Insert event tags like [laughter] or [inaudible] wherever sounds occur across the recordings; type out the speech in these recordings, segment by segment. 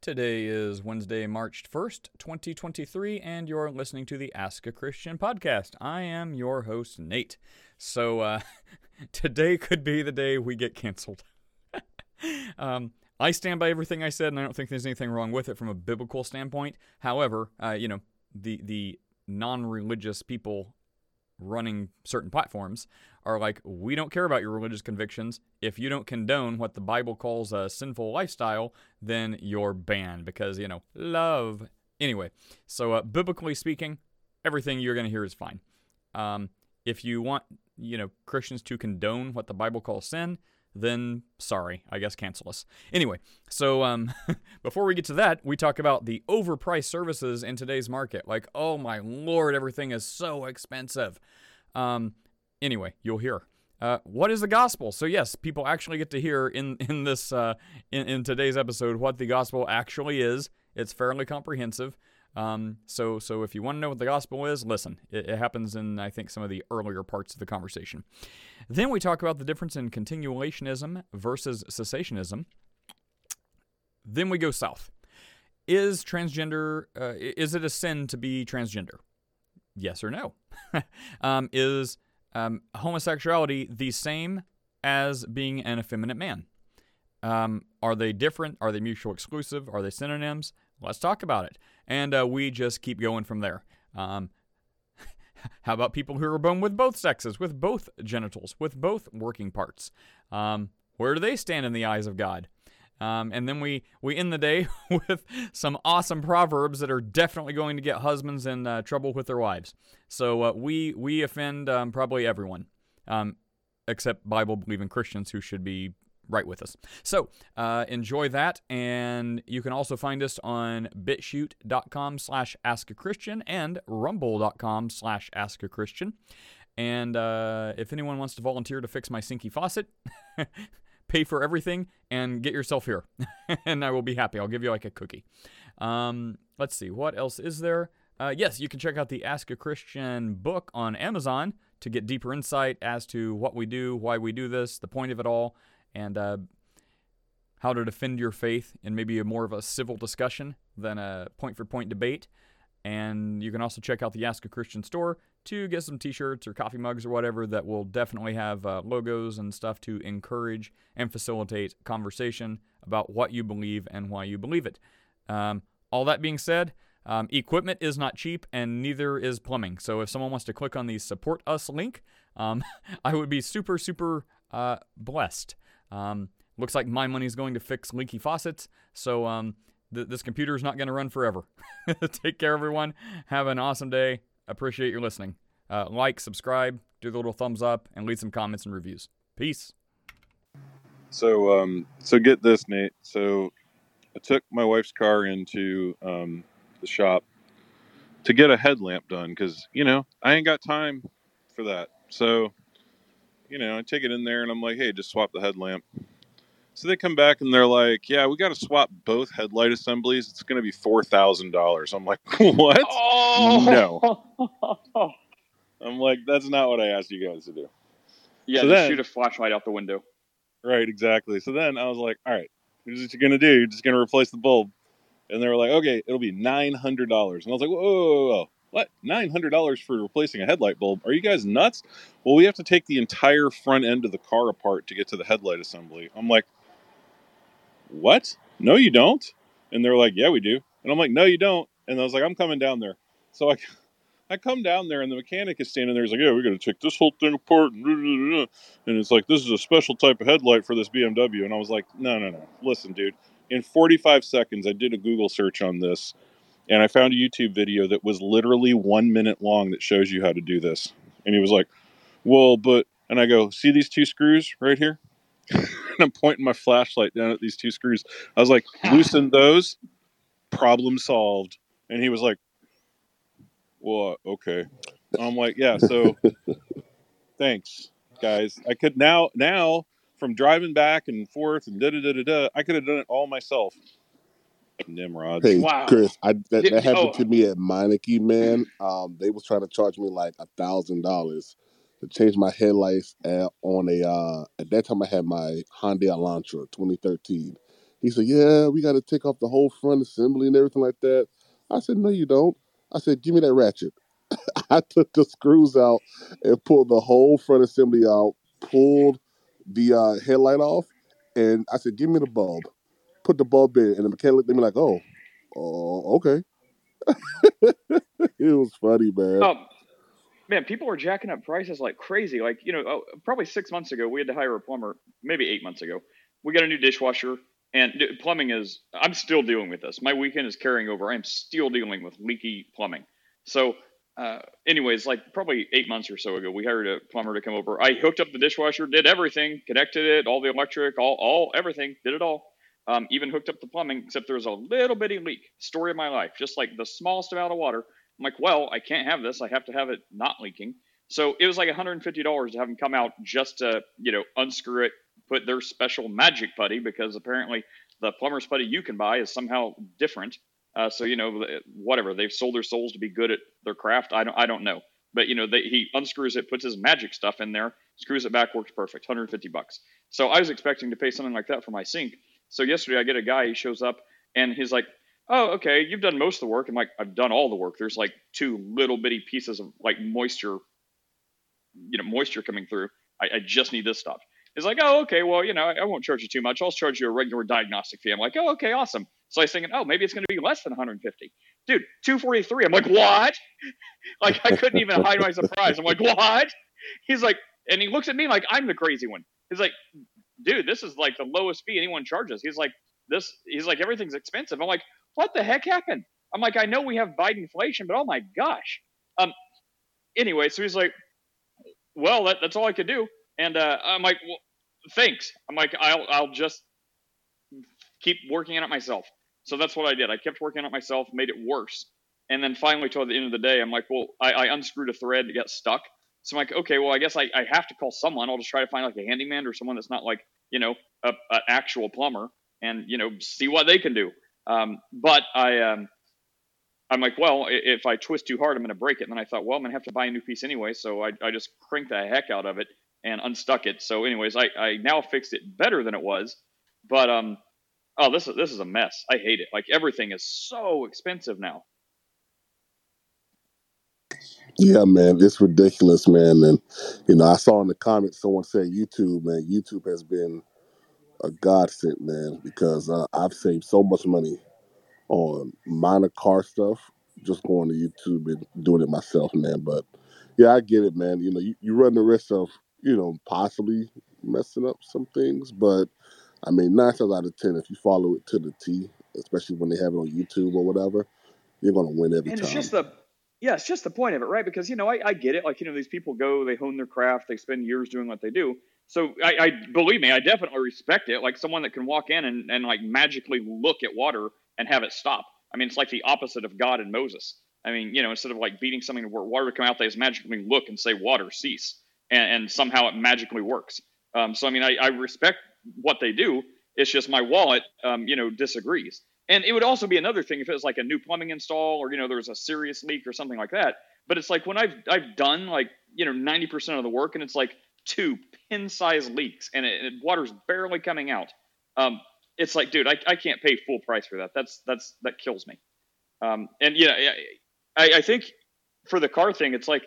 Today is Wednesday, March 1st, 2023, and you're listening to the Ask a Christian podcast. I am your host, Nate. So, uh, [laughs] today could be the day we get canceled. [laughs] um, I stand by everything I said, and I don't think there's anything wrong with it from a biblical standpoint. However, uh, you know, the, the non religious people running certain platforms are like, we don't care about your religious convictions. If you don't condone what the Bible calls a sinful lifestyle, then you're banned because, you know, love. Anyway, so uh, biblically speaking, everything you're going to hear is fine. Um, if you want, you know, Christians to condone what the Bible calls sin, then sorry, I guess cancel us. Anyway, so um, [laughs] before we get to that, we talk about the overpriced services in today's market. Like, oh my lord, everything is so expensive. Um, anyway, you'll hear. Uh, what is the gospel? So yes, people actually get to hear in [laughs] in this uh, in, in today's episode what the gospel actually is. It's fairly comprehensive. Um, so, so if you want to know what the gospel is, listen. It, it, happens in, I think, some of the earlier parts of the conversation. Then we talk about the difference in continuationism versus cessationism. Then we go south. Is transgender, uh, is it a sin to be transgender? Yes or no? [laughs] um, is um, homosexuality the same as being an effeminate man? Um, are they different? Are they mutual exclusive? Are they synonyms? Let's talk about it. And uh, we just keep going from there. Um, [laughs] how about people who are born with both sexes, with both genitals, with both working parts? Um, where do they stand in the eyes of God? Um, and then we, we end the day [laughs] with some awesome proverbs that are definitely going to get husbands in uh, trouble with their wives. So uh, we, we offend um, probably everyone, um, except Bible believing Christians who should be right with us. So uh, enjoy that, and you can also find us on bitchute.com slash askachristian and rumble.com slash askachristian. And uh, if anyone wants to volunteer to fix my sinky faucet, [laughs] pay for everything and get yourself here, [laughs] and I will be happy. I'll give you like a cookie. Um, let's see, what else is there? Uh, yes, you can check out the Ask a Christian book on Amazon to get deeper insight as to what we do, why we do this, the point of it all, and uh, how to defend your faith in maybe a more of a civil discussion than a point for point debate. And you can also check out the Ask a Christian store to get some t shirts or coffee mugs or whatever that will definitely have uh, logos and stuff to encourage and facilitate conversation about what you believe and why you believe it. Um, all that being said, um, equipment is not cheap and neither is plumbing. So if someone wants to click on the support us link, um, [laughs] I would be super, super uh, blessed. Um, looks like my money is going to fix leaky faucets. So um, th- this computer is not going to run forever. [laughs] Take care, everyone. Have an awesome day. Appreciate your listening. Uh, like, subscribe, do the little thumbs up, and leave some comments and reviews. Peace. So, um, so get this, Nate. So, I took my wife's car into um, the shop to get a headlamp done because you know I ain't got time for that. So you know, I take it in there and I'm like, hey, just swap the headlamp. So they come back and they're like, yeah, we got to swap both headlight assemblies. It's going to be $4,000. I'm like, [laughs] what? Oh. No. I'm like, that's not what I asked you guys to do. Yeah, so then, shoot a flashlight out the window. Right, exactly. So then I was like, all right, here's what you're going to do. You're just going to replace the bulb. And they were like, okay, it'll be $900. And I was like, whoa, whoa, whoa. What? $900 for replacing a headlight bulb? Are you guys nuts? Well, we have to take the entire front end of the car apart to get to the headlight assembly. I'm like, what? No, you don't. And they're like, yeah, we do. And I'm like, no, you don't. And I was like, I'm coming down there. So I, [laughs] I come down there, and the mechanic is standing there. He's like, yeah, we got to take this whole thing apart. And it's like, this is a special type of headlight for this BMW. And I was like, no, no, no. Listen, dude. In 45 seconds, I did a Google search on this and I found a YouTube video that was literally one minute long that shows you how to do this. And he was like, Well, but, and I go, See these two screws right here? [laughs] and I'm pointing my flashlight down at these two screws. I was like, [laughs] Loosen those, problem solved. And he was like, Well, okay. I'm like, Yeah, so [laughs] thanks, guys. I could now, now, from driving back and forth and da da da da da, I could have done it all myself. Nimrod. Hey, wow. Chris, I, that, that happened oh. to me at Meineke, man. [laughs] Um, they was trying to charge me like a thousand dollars to change my headlights at, on a. Uh, at that time, I had my Hyundai Elantra 2013, He said, "Yeah, we got to take off the whole front assembly and everything like that." I said, "No, you don't." I said, "Give me that ratchet." [laughs] I took the screws out and pulled the whole front assembly out, pulled the uh, headlight off, and I said, "Give me the bulb." Put the bulb in, and the mechanic at me like, "Oh, oh, okay." [laughs] it was funny, man. Oh, man, people are jacking up prices like crazy. Like you know, oh, probably six months ago, we had to hire a plumber. Maybe eight months ago, we got a new dishwasher. And plumbing is, I'm still dealing with this. My weekend is carrying over. I'm still dealing with leaky plumbing. So uh, anyways, like probably eight months or so ago, we hired a plumber to come over. I hooked up the dishwasher, did everything, connected it, all the electric, all, all everything, did it all. Um, even hooked up the plumbing, except there was a little bitty leak. Story of my life, just like the smallest amount of water. I'm like, well, I can't have this. I have to have it not leaking. So it was like $150 to have them come out just to, you know, unscrew it, put their special magic putty because apparently the plumber's putty you can buy is somehow different. Uh, so you know, whatever they've sold their souls to be good at their craft. I don't, I don't know, but you know, they, he unscrews it, puts his magic stuff in there, screws it back, works perfect, 150 bucks. So I was expecting to pay something like that for my sink. So yesterday I get a guy, he shows up and he's like, "Oh, okay, you've done most of the work." I'm like, "I've done all the work." There's like two little bitty pieces of like moisture, you know, moisture coming through. I, I just need this stuff. He's like, "Oh, okay, well, you know, I, I won't charge you too much. I'll charge you a regular diagnostic fee." I'm like, "Oh, okay, awesome." So I was thinking, oh, maybe it's going to be less than 150. Dude, 243. I'm like, what? [laughs] like, I couldn't even hide my surprise. I'm like, what? He's like, and he looks at me like I'm the crazy one. He's like, dude, this is like the lowest fee anyone charges. He's like, this, he's like, everything's expensive. I'm like, what the heck happened? I'm like, I know we have Biden inflation, but oh my gosh. Um, anyway, so he's like, well, that, that's all I could do. And uh, I'm like, well, thanks. I'm like, I'll, I'll just keep working on it myself. So that's what I did. I kept working on it myself, made it worse. And then finally, toward the end of the day, I'm like, well, I, I unscrewed a thread to got stuck. So I'm like, okay, well, I guess I, I have to call someone. I'll just try to find like a handyman or someone that's not like, you know, an actual plumber and, you know, see what they can do. Um, but I, um, I'm like, well, if I twist too hard, I'm going to break it. And then I thought, well, I'm going to have to buy a new piece anyway. So I, I just cranked the heck out of it and unstuck it. So, anyways, I, I now fixed it better than it was. But um, oh, this is this is a mess. I hate it. Like everything is so expensive now. Yeah, man, it's ridiculous, man. And you know, I saw in the comments someone said YouTube, man. YouTube has been a godsend, man, because uh, I've saved so much money on minor car stuff just going to YouTube and doing it myself, man. But yeah, I get it, man. You know, you, you run the risk of you know possibly messing up some things, but I mean, nine times out of ten, if you follow it to the T, especially when they have it on YouTube or whatever, you're gonna win every and time. it's just the yeah, it's just the point of it, right? Because you know, I, I get it. Like you know, these people go, they hone their craft, they spend years doing what they do. So I, I believe me, I definitely respect it. Like someone that can walk in and, and like magically look at water and have it stop. I mean, it's like the opposite of God and Moses. I mean, you know, instead of like beating something to where water to come out, they just magically look and say, "Water, cease," and, and somehow it magically works. Um, so I mean, I, I respect what they do. It's just my wallet, um, you know, disagrees. And it would also be another thing if it was like a new plumbing install or you know there was a serious leak or something like that. But it's like when I've I've done like you know 90% of the work and it's like two pin-sized leaks and, it, and water's barely coming out. Um, it's like, dude, I, I can't pay full price for that. That's that's that kills me. Um, and yeah, I, I think for the car thing, it's like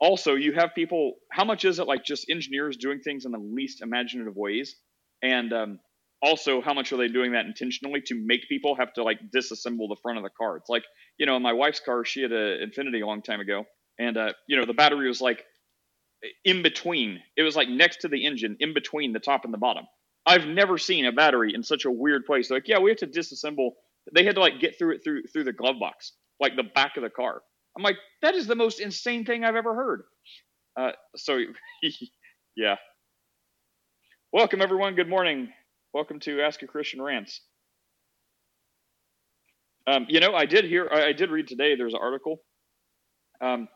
also you have people. How much is it like just engineers doing things in the least imaginative ways? And um, also how much are they doing that intentionally to make people have to like disassemble the front of the car? It's like you know in my wife's car she had an infiniti a long time ago and uh, you know the battery was like in between. It was like next to the engine in between the top and the bottom. I've never seen a battery in such a weird place. Like yeah we have to disassemble. They had to like get through it through through the glove box like the back of the car. I'm like that is the most insane thing i've ever heard. Uh, so [laughs] yeah. Welcome everyone. Good morning Welcome to Ask a Christian Rants. Um, you know, I did hear, I, I, did read today. There's an article. Um,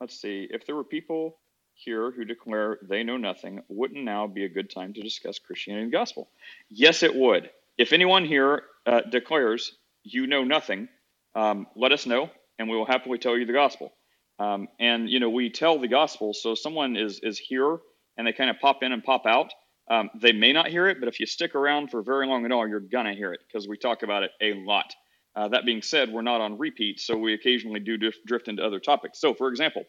let's see. If there were people here who declare they know nothing, wouldn't now be a good time to discuss Christianity and gospel? Yes, it would. If anyone here uh, declares you know nothing, um, let us know, and we will happily tell you the gospel. Um, and you know, we tell the gospel. So someone is is here, and they kind of pop in and pop out Um, they may not hear it, but if you stick around for very long at all, you're gonna hear it because we talk about it a lot. Uh, that being said, we're not on repeat, so we occasionally do drift into other topics. So, for example,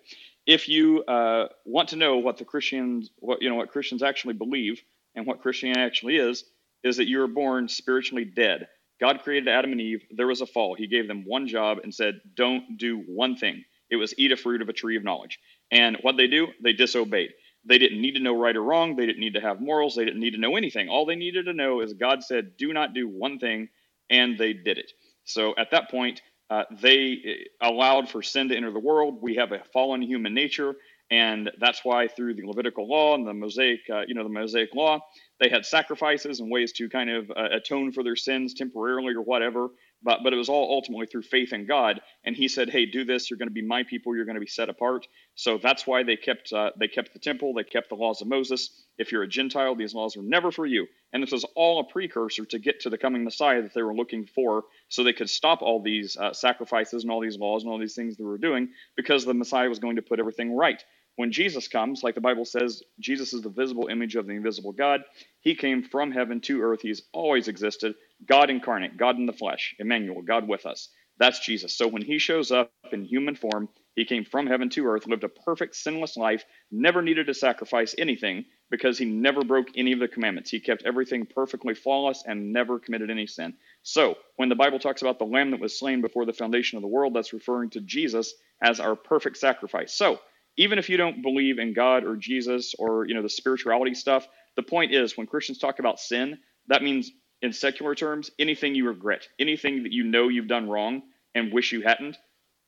if you uh, want to know what the Christians, what you know, what Christians actually believe and what Christianity actually is, is that you were born spiritually dead. God created Adam and Eve. There was a fall. He gave them one job and said, "Don't do one thing." It was eat a fruit of a tree of knowledge. And what they do, they disobeyed. They didn't need to know right or wrong. They didn't need to have morals. They didn't need to know anything. All they needed to know is God said, "Do not do one thing," and they did it. So at that point, uh, they uh, allowed for sin to enter the world. We have a fallen human nature, and that's why through the Levitical law and the Mosaic, uh, you know, the Mosaic law, they had sacrifices and ways to kind of uh, atone for their sins temporarily or whatever. But but it was all ultimately through faith in God. And He said, "Hey, do this. You're going to be my people. You're going to be set apart." So that's why they kept uh, they kept the temple. They kept the laws of Moses. If you're a Gentile, these laws were never for you. And this was all a precursor to get to the coming Messiah that they were looking for, so they could stop all these uh, sacrifices and all these laws and all these things they were doing, because the Messiah was going to put everything right. When Jesus comes, like the Bible says, Jesus is the visible image of the invisible God. He came from heaven to earth. He's always existed. God incarnate, God in the flesh, Emmanuel, God with us. That's Jesus. So when he shows up in human form, he came from heaven to earth, lived a perfect, sinless life, never needed to sacrifice anything because he never broke any of the commandments. He kept everything perfectly flawless and never committed any sin. So when the Bible talks about the lamb that was slain before the foundation of the world, that's referring to Jesus as our perfect sacrifice. So even if you don't believe in God or Jesus or you know the spirituality stuff, the point is when Christians talk about sin, that means in secular terms, anything you regret, anything that you know you've done wrong and wish you hadn't,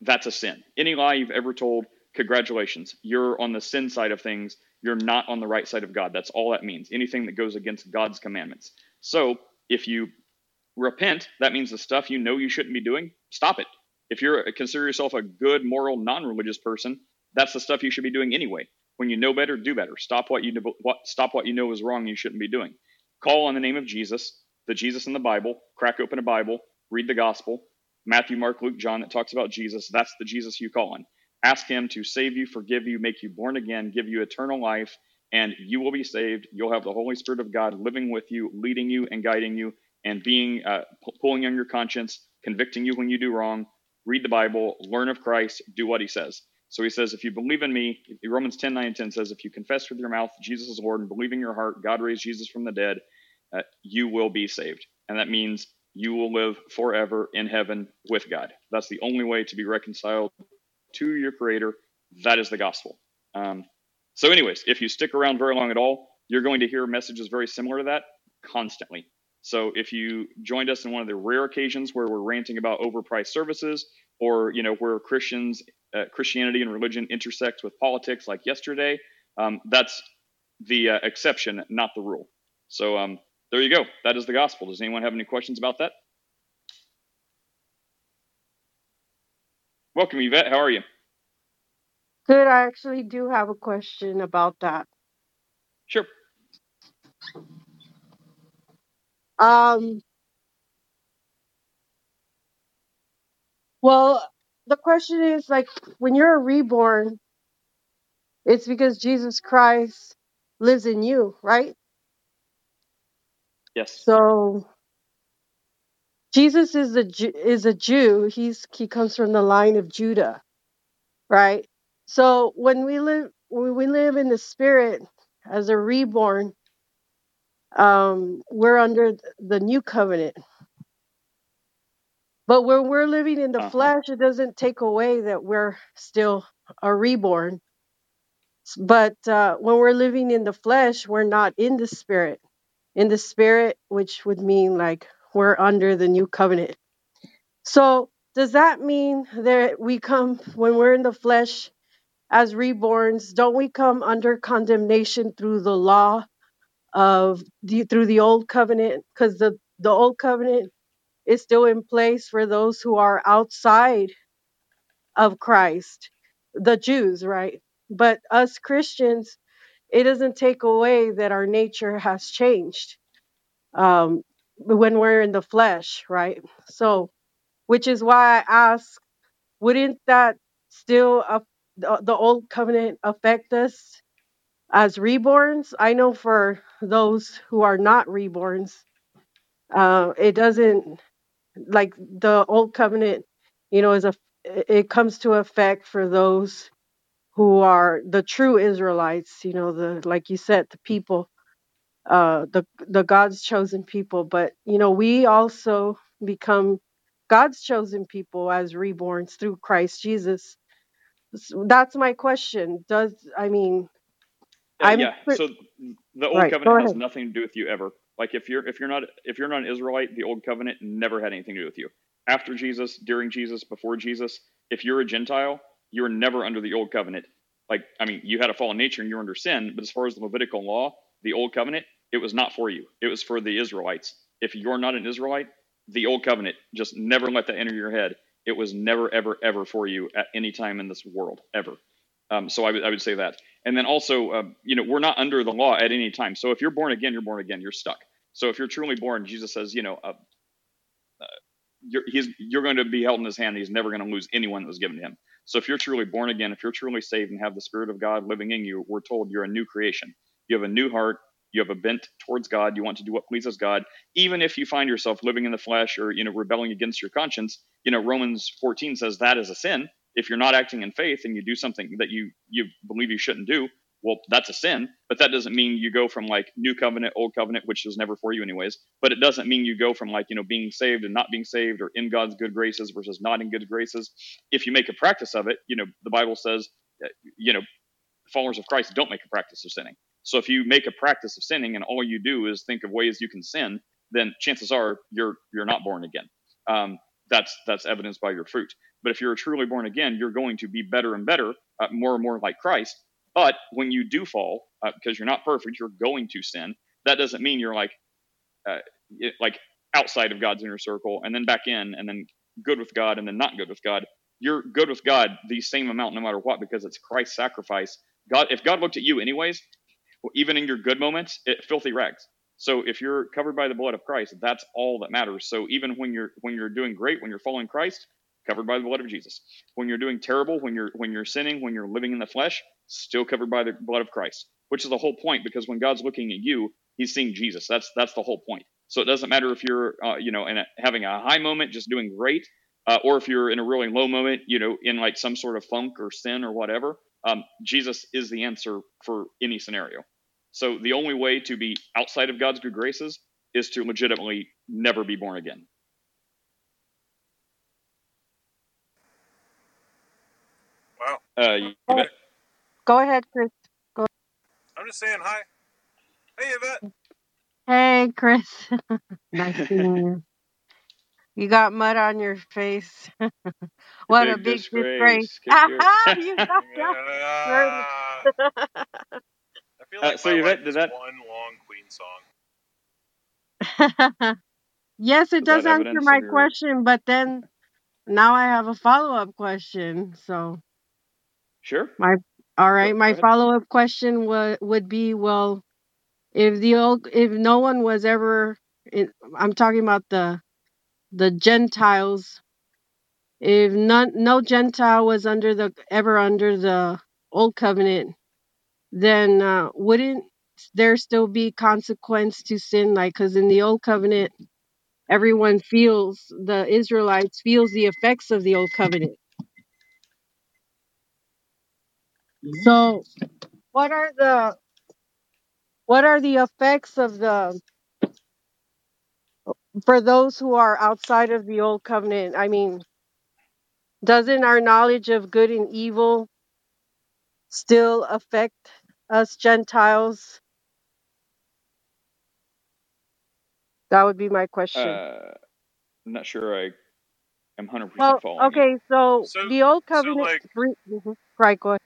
that's a sin. Any lie you've ever told, congratulations, you're on the sin side of things. You're not on the right side of God. That's all that means. Anything that goes against God's commandments. So if you repent, that means the stuff you know you shouldn't be doing, stop it. If you consider yourself a good, moral, non-religious person, that's the stuff you should be doing anyway. When you know better, do better. Stop what you know, what, stop what you know is wrong. You shouldn't be doing. Call on the name of Jesus, the Jesus in the Bible. Crack open a Bible, read the gospel. Matthew, Mark, Luke, John that talks about Jesus. That's the Jesus you call on. Ask Him to save you, forgive you, make you born again, give you eternal life, and you will be saved. You'll have the Holy Spirit of God living with you, leading you and guiding you, and being uh, pulling on your conscience, convicting you when you do wrong. Read the Bible, learn of Christ, do what He says. So he says, if you believe in me, Romans 10, 9, and 10 says, if you confess with your mouth Jesus is Lord and believe in your heart God raised Jesus from the dead, uh, you will be saved. And that means you will live forever in heaven with God. That's the only way to be reconciled to your Creator. That is the gospel. Um, so, anyways, if you stick around very long at all, you're going to hear messages very similar to that constantly. So, if you joined us in one of the rare occasions where we're ranting about overpriced services, or you know where Christians uh, Christianity and religion intersect with politics like yesterday, um, that's the uh, exception, not the rule. So um, there you go. That is the gospel. Does anyone have any questions about that? Welcome, Yvette. How are you? Good. I actually do have a question about that. Sure. Um, well, the question is like when you're reborn, it's because Jesus Christ lives in you, right? Yes. So Jesus is a is a Jew. He's he comes from the line of Judah, right? So when we live when we live in the spirit as a reborn, um, we're under the new covenant, but when we're living in the uh-huh. flesh, it doesn't take away that we're still a reborn. But uh, when we're living in the flesh, we're not in the spirit. In the spirit, which would mean like we're under the new covenant. So, does that mean that we come, when we're in the flesh as reborns, don't we come under condemnation through the law of the, through the old covenant? Because the, the old covenant is still in place for those who are outside of Christ, the Jews, right? But us Christians, it doesn't take away that our nature has changed um, when we're in the flesh, right? So, which is why I ask, wouldn't that still uh, the, old covenant affect us as reborns. I know for those who are not reborns, uh, it doesn't like the old covenant. You know, is a it comes to effect for those who are the true Israelites. You know, the like you said, the people, uh, the the God's chosen people. But you know, we also become God's chosen people as reborns through Christ Jesus. S- That's my question. Does I mean Uh, I'm yeah. So the old right? Covenant has nothing to do with you ever. Like if you're if you're not if you're not an Israelite, the old covenant never had anything to do with you. After Jesus, during Jesus, before Jesus, if you're a Gentile, you're never under the old covenant. Like I mean, you had a fallen nature and you're under sin, but as far as the Levitical law, the old covenant, it was not for you. It was for the Israelites. If you're not an Israelite, the old covenant just never let that enter your head. It was never ever ever for you at any time in this world ever. Um, so I would say that. And then also, uh, you know, we're not under the law at any time. So if you're born again, you're born again. You're stuck. So if you're truly born, Jesus says, you know, uh, you're, he's, you're going to be held in his hand. He's never going to lose anyone that was given to him. So if you're truly born again, if you're truly saved and have the Spirit of God living in you, we're told you're a new creation. You have a new heart. You have a bent towards God. You want to do what pleases God, even if you find yourself living in the flesh or you know rebelling against your conscience. You know Romans 14 says that is a sin. If you're not acting in faith and you do something that you you believe you shouldn't do, well, that's a sin. But that doesn't mean you go from like new covenant, old covenant, which was never for you anyways. But it doesn't mean you go from like you know being saved and not being saved, or in God's good graces versus not in good graces. If you make a practice of it, you know the Bible says, uh, you know, followers of Christ don't make a practice of sinning. So if you make a practice of sinning and all you do is think of ways you can sin, then chances are you're you're not born again. Um, that's that's evidenced by your fruit. But if you're truly born again, you're going to be better and better, uh, more and more like Christ. But when you do fall, uh, because you're not perfect, you're going to sin. That doesn't mean you're like uh, it, like outside of God's inner circle and then back in and then good with God and then not good with God. You're good with God the same amount no matter what because it's Christ's sacrifice. God, if God looked at you anyways, even in your good moments, it, filthy rags. So if you're covered by the blood of Christ, that's all that matters. So even when you're when you're doing great, when you're following Christ, covered by the blood of Jesus. When you're doing terrible, when you're when you're sinning, when you're living in the flesh, still covered by the blood of Christ. Which is the whole point because when God's looking at you, He's seeing Jesus. That's that's the whole point. So it doesn't matter if you're uh, you know in a, having a high moment, just doing great, uh, or if you're in a really low moment, you know, in like some sort of funk or sin or whatever. Um, Jesus is the answer for any scenario. So the only way to be outside of God's good graces is to legitimately never be born again. Wow. Uh, you bet. Go ahead, Chris. Go. I'm just saying hi. Hey, Yvette. Hey, Chris. [laughs] nice seeing [laughs] you. You got mud on your face. [laughs] what a Big big disgrace. disgrace. Your- you got that. Ah. I feel Uh, so my Yvette, life did that- one long Queen song. yes, it Does does answer my of your- question, but then now I have a follow up question. So, Sure. All right, my follow up question would would be, well, if the old, if no one was ever, in, I'm talking about the the Gentiles. If none, no Gentile was under the ever under the old covenant, then uh, wouldn't there still be consequence to sin? Like, because in the old covenant, everyone feels the Israelites feels the effects of the old covenant. So, what are the what are the effects of the for those who are outside of the old covenant? I mean, doesn't our knowledge of good and evil still affect us Gentiles? That would be my question. Uh, I'm not sure I am 100% well, following you. okay, so, So- the old so, covenant. like- re- mhm. Right, go ahead.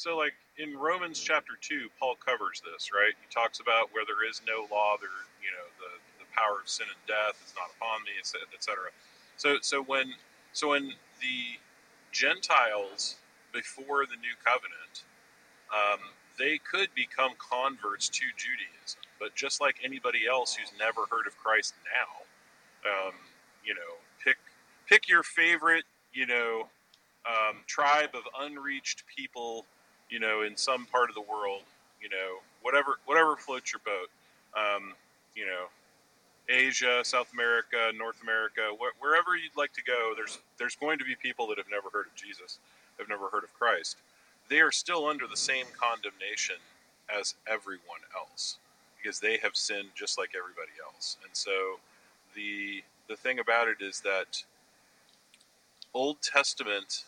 So, like in Romans chapter two, Paul covers this, right? He talks about where there is no law, there, you know, the, the power of sin and death is not upon me, etc. So, so when, so when the Gentiles before the new covenant, um, they could become converts to Judaism, but just like anybody else who's never heard of Christ now, um, you know, pick pick your favorite, you know, um, tribe of unreached people you know, in some part of the world, you know, whatever whatever floats your boat, um, you know, Asia, South America, North America, wh- wherever you'd like to go, there's there's going to be people that have never heard of Jesus, have never heard of Christ. They are still under the same condemnation as everyone else because they have sinned just like everybody else. And so the the thing about it is that Old Testament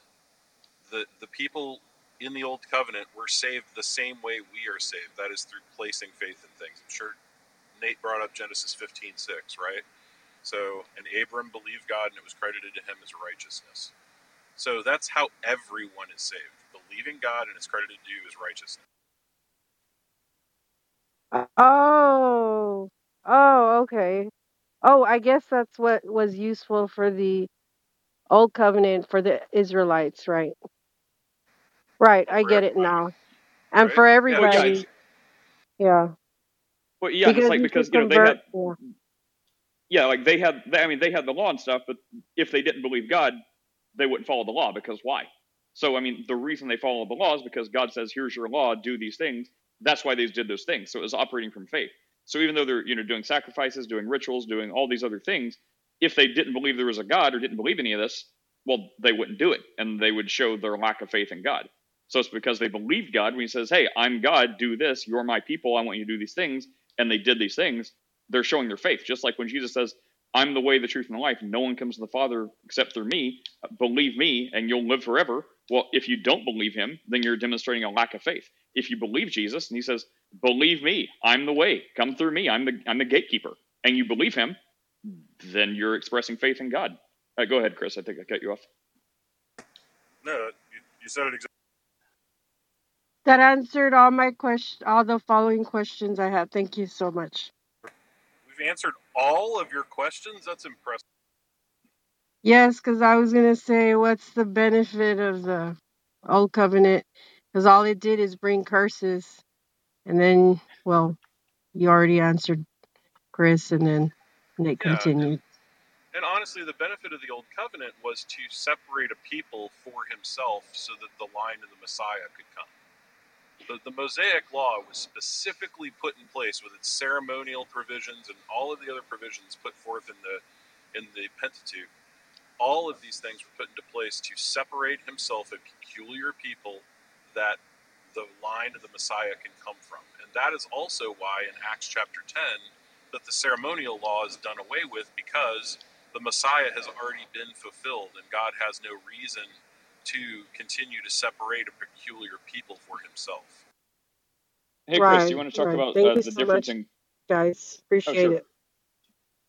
the the people in the old covenant were saved the same way we are saved. That is through placing faith in things. I'm sure Nate brought up Genesis 15, 6, right? So, and Abram believed God and it was credited to him as righteousness. So that's how everyone is saved. Believing God and it's credited to you as righteousness. Oh, oh, okay. Oh, I guess that's what was useful for the old covenant for the Israelites, right? Right, I get it now. And right? for Well, yeah, everybody, yeah. well, yeah, and it's Because like because can you know they had yeah. yeah, like they had I mean they had the law and stuff, but if they didn't believe God, they wouldn't follow the law because why? So I mean the reason they follow the law is because God says here's your law, do these things. That's why they did those things. So it was operating from faith. So even though they're you know doing sacrifices, doing rituals, doing all these other things, if they didn't believe there was a God or didn't believe any of this, well, they wouldn't do it, and they would show their lack of faith in God. So it's because they believed God when He says, "Hey, I'm God. Do this. You're my people. I want you to do these things," and they did these things. They're showing their faith, just like when Jesus says, "I'm the way, the truth, and the life. No one comes to the Father except through me. Believe me, and you'll live forever." Well, if you don't believe Him, then you're demonstrating a lack of faith. If you believe Jesus, and He says, "Believe me, I'm the way. Come through me. I'm the I'm the gatekeeper," and you believe Him, then you're expressing faith in God. Uh, go ahead, Chris. I think I cut you off. No, you, you said it exactly. That answered all my question, all the following questions I had. Thank you so much. We've answered all of your questions. That's impressive. Yes, because I was gonna say, what's the benefit of the old covenant? Because all it did is bring curses, and then, well, you already answered Chris, and then Nick Yeah, continued. and honestly, the benefit of the old covenant was to separate a people for himself so that the line of the Messiah could come. The, the Mosaic law was specifically put in place with its ceremonial provisions and all of the other provisions put forth in the in the Pentateuch. All of these things were put into place to separate himself a peculiar people that the line of the Messiah can come from. And that is also why in Acts chapter 10 that the ceremonial law is done away with because the Messiah has already been fulfilled and God has no reason to continue to separate a peculiar people for himself. Hey, Chris, Right, you want to talk right. about Thank uh, you the so difference much, in? guys. Oh, Appreciate sure. it.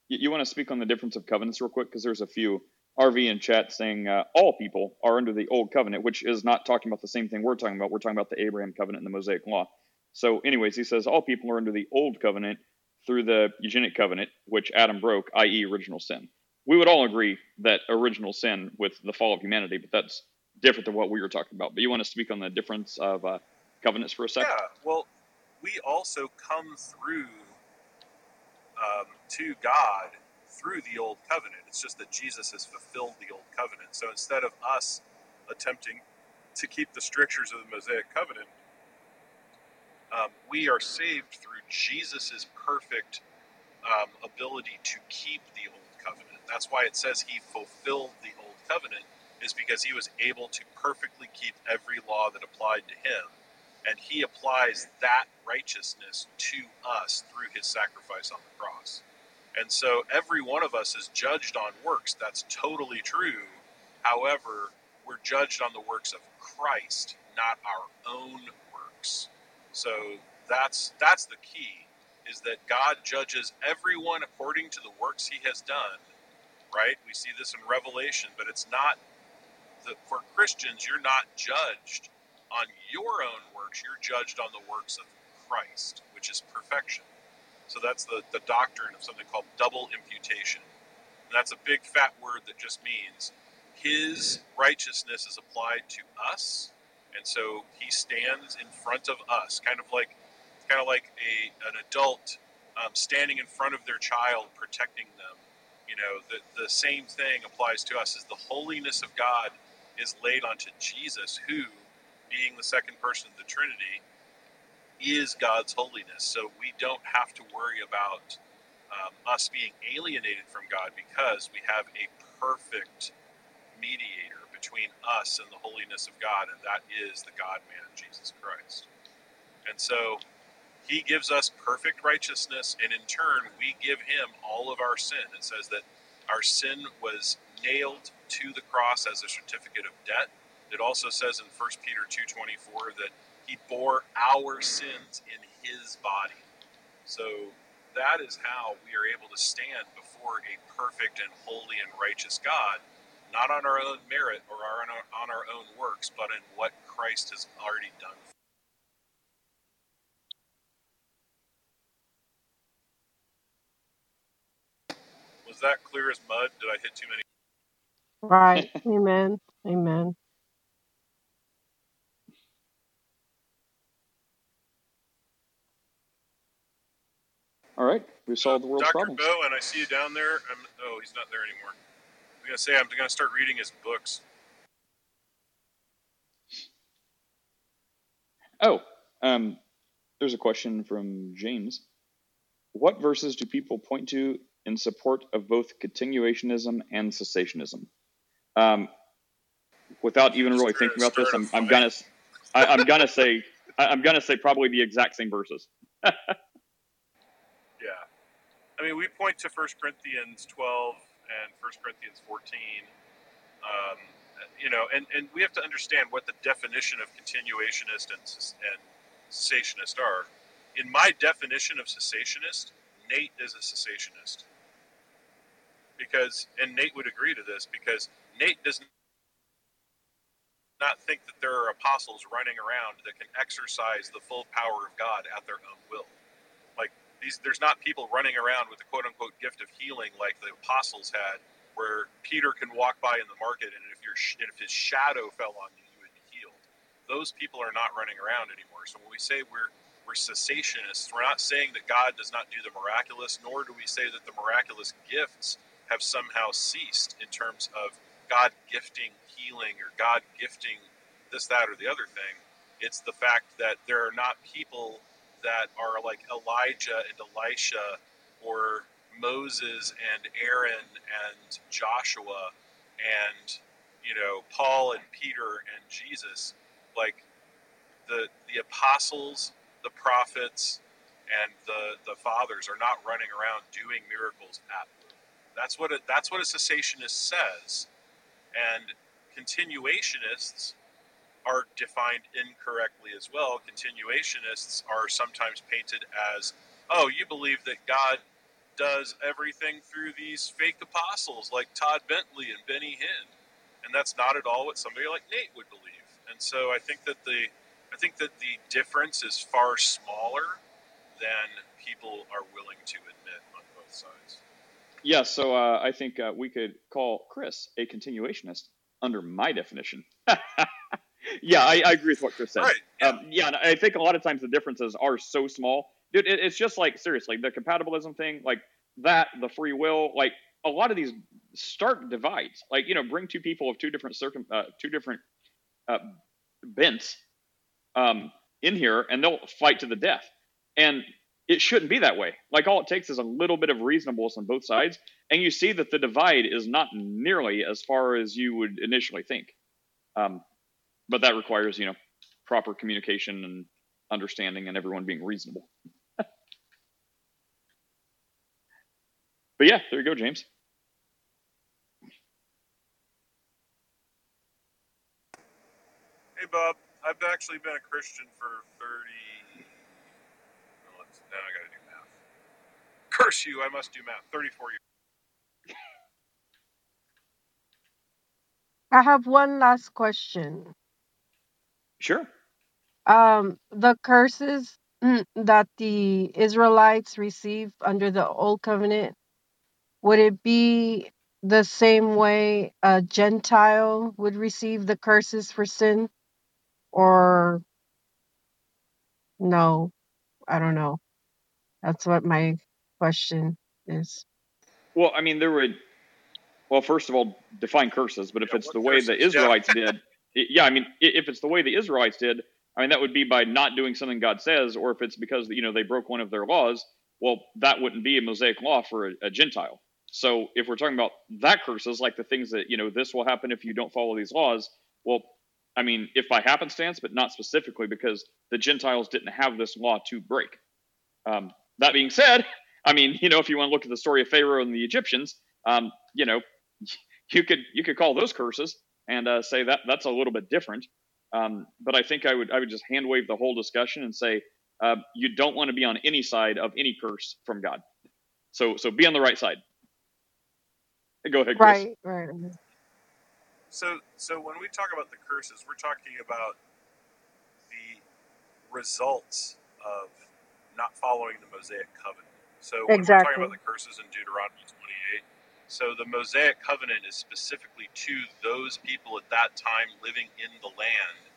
You, you want to speak on the difference of covenants real quick because there's a few RV in chat saying uh, all people are under the old covenant, which is not talking about the same thing we're talking about. We're talking about the Abraham covenant and the Mosaic law. So, anyways, he says all people are under the old covenant through the Edenic covenant, which Adam broke, i.e., original sin. We would all agree that original sin with the fall of humanity, but that's different than what we were talking about. But you want to speak on the difference of uh, covenants for a second? Yeah, well, we also come through um, to God through the old covenant. It's just that Jesus has fulfilled the old covenant. So instead of us attempting to keep the strictures of the Mosaic covenant, um, we are saved through Jesus' perfect um, ability to keep the old covenant. That's why it says he fulfilled the old covenant, is because he was able to perfectly keep every law that applied to him. And he applies that righteousness to us through his sacrifice on the cross. And so every one of us is judged on works. That's totally true. However, we're judged on the works of Christ, not our own works. So that's that's the key is that God judges everyone according to the works he has done, right? We see this in Revelation, but it's not the, for Christians, you're not judged on your own works, you're judged on the works of Christ, which is perfection. So that's the, the doctrine of something called double imputation. And that's a big fat word that just means his righteousness is applied to us, and so he stands in front of us, kind of like kind of like a an adult um, standing in front of their child, protecting them. You know, the the same thing applies to us. Is the holiness of God is laid onto Jesus, who being the second person of the Trinity, is God's holiness. So we don't have to worry about um, us being alienated from God because we have a perfect mediator between us and the holiness of God, and that is the God man, Jesus Christ. And so he gives us perfect righteousness, and in turn, we give him all of our sin. It says that our sin was nailed to the cross as a certificate of debt. It also says in 1 Peter 2:24 that he bore our sins in his body. So that is how we are able to stand before a perfect and holy and righteous God, not on our own merit or on our, on our own works, but in what Christ has already done. Was that clear as mud? Did I hit too many? Right. [laughs] Amen. Amen. All right, we solved the world's Dr. problems. Bowen, I see you down there. I'm, oh, he's not there anymore. I'm going to say I'm going to start reading his books. Oh, um, there's a question from James. What verses do people point to in support of both continuationism and cessationism? Um, without even really thinking about this, I'm, I'm gonna, I, I'm gonna say, I- I'm gonna say probably the exact same verses. [laughs] Yeah. I mean, we point to 1 Corinthians 12 and 1 Corinthians 14. Um, you know, and, and we have to understand what the definition of continuationist and, and cessationist are. In my definition of cessationist, Nate is a cessationist. Because, and Nate would agree to this, because Nate does not think that there are apostles running around that can exercise the full power of God at their own will. Like these, there's not people running around with the quote unquote gift of healing like the apostles had, where Peter can walk by in the market and if your sh- if his shadow fell on you, you would be healed. Those people are not running around anymore. So when we say we're we're cessationists, we're not saying that God does not do the miraculous, nor do we say that the miraculous gifts have somehow ceased in terms of God gifting healing or God gifting this, that, or the other thing. It's the fact that there are not people that are like Elijah and Elisha or Moses and Aaron and Joshua and you know Paul and Peter and Jesus like the the apostles the prophets and the the fathers are not running around doing miracles at. That's what it, that's what a cessationist says, and continuationists are defined incorrectly as well. Continuationists are sometimes painted as, oh, you believe that God does everything through these fake apostles like Todd Bentley and Benny Hinn, and that's not at all what somebody like Nate would believe. And so I think that the I think that the difference is far smaller than people are willing to admit on both sides. Yeah, so uh, I think uh, we could call Chris a continuationist under my definition. [laughs] yeah, I, I agree with what Chris said. Right. Yeah. Um, yeah, and I think a lot of times the differences are so small. Dude, it, it's just like, seriously, the compatibilism thing, like that, the free will, like a lot of these stark divides. Like, you know, bring two people of two different circum, uh, two different uh, bents um, in here and they'll fight to the death. And it shouldn't be that way. Like all it takes is a little bit of reasonableness on both sides, and you see that the divide is not nearly as far as you would initially think. Um, but that requires, you know, proper communication and understanding, and everyone being reasonable. [laughs] but yeah, there you go, James. Hey, Bob. I've actually been a Christian for 30. Well, let's, now I got to do math. Curse you, I must do math. 34 years. I have one last question. Sure. Um, the curses mm, that the Israelites received under the old covenant, would it be the same way a Gentile would receive the curses for sin? Or no? I don't know. That's what my question is. Well, I mean, there would. Well, first of all, define curses. But if Yeah, it's the way the curses? Yeah. Israelites did, yeah, I mean, if it's the way the Israelites did, I mean, that would be by not doing something God says, or if it's because you know they broke one of their laws, well, that wouldn't be a Mosaic law for a, a Gentile. So if we're talking about that curses, like the things that you know, this will happen if you don't follow these laws. Well, I mean, if by happenstance, but not specifically because the Gentiles didn't have this law to break. Um, that being said, I mean, you know, if you want to look at the story of Pharaoh and the Egyptians, um, you know, you could you could call those curses and uh, say that that's a little bit different. Um, but I think I would I would just hand wave the whole discussion and say uh, you don't want to be on any side of any curse from God. So so be on the right side. Go ahead, Chris. Right, right. So, so when we talk about the curses, we're talking about the results of not following the Mosaic covenant. So when we're talking about the curses in Deuteronomy 28, so the Mosaic covenant is specifically to those people at that time living in the land.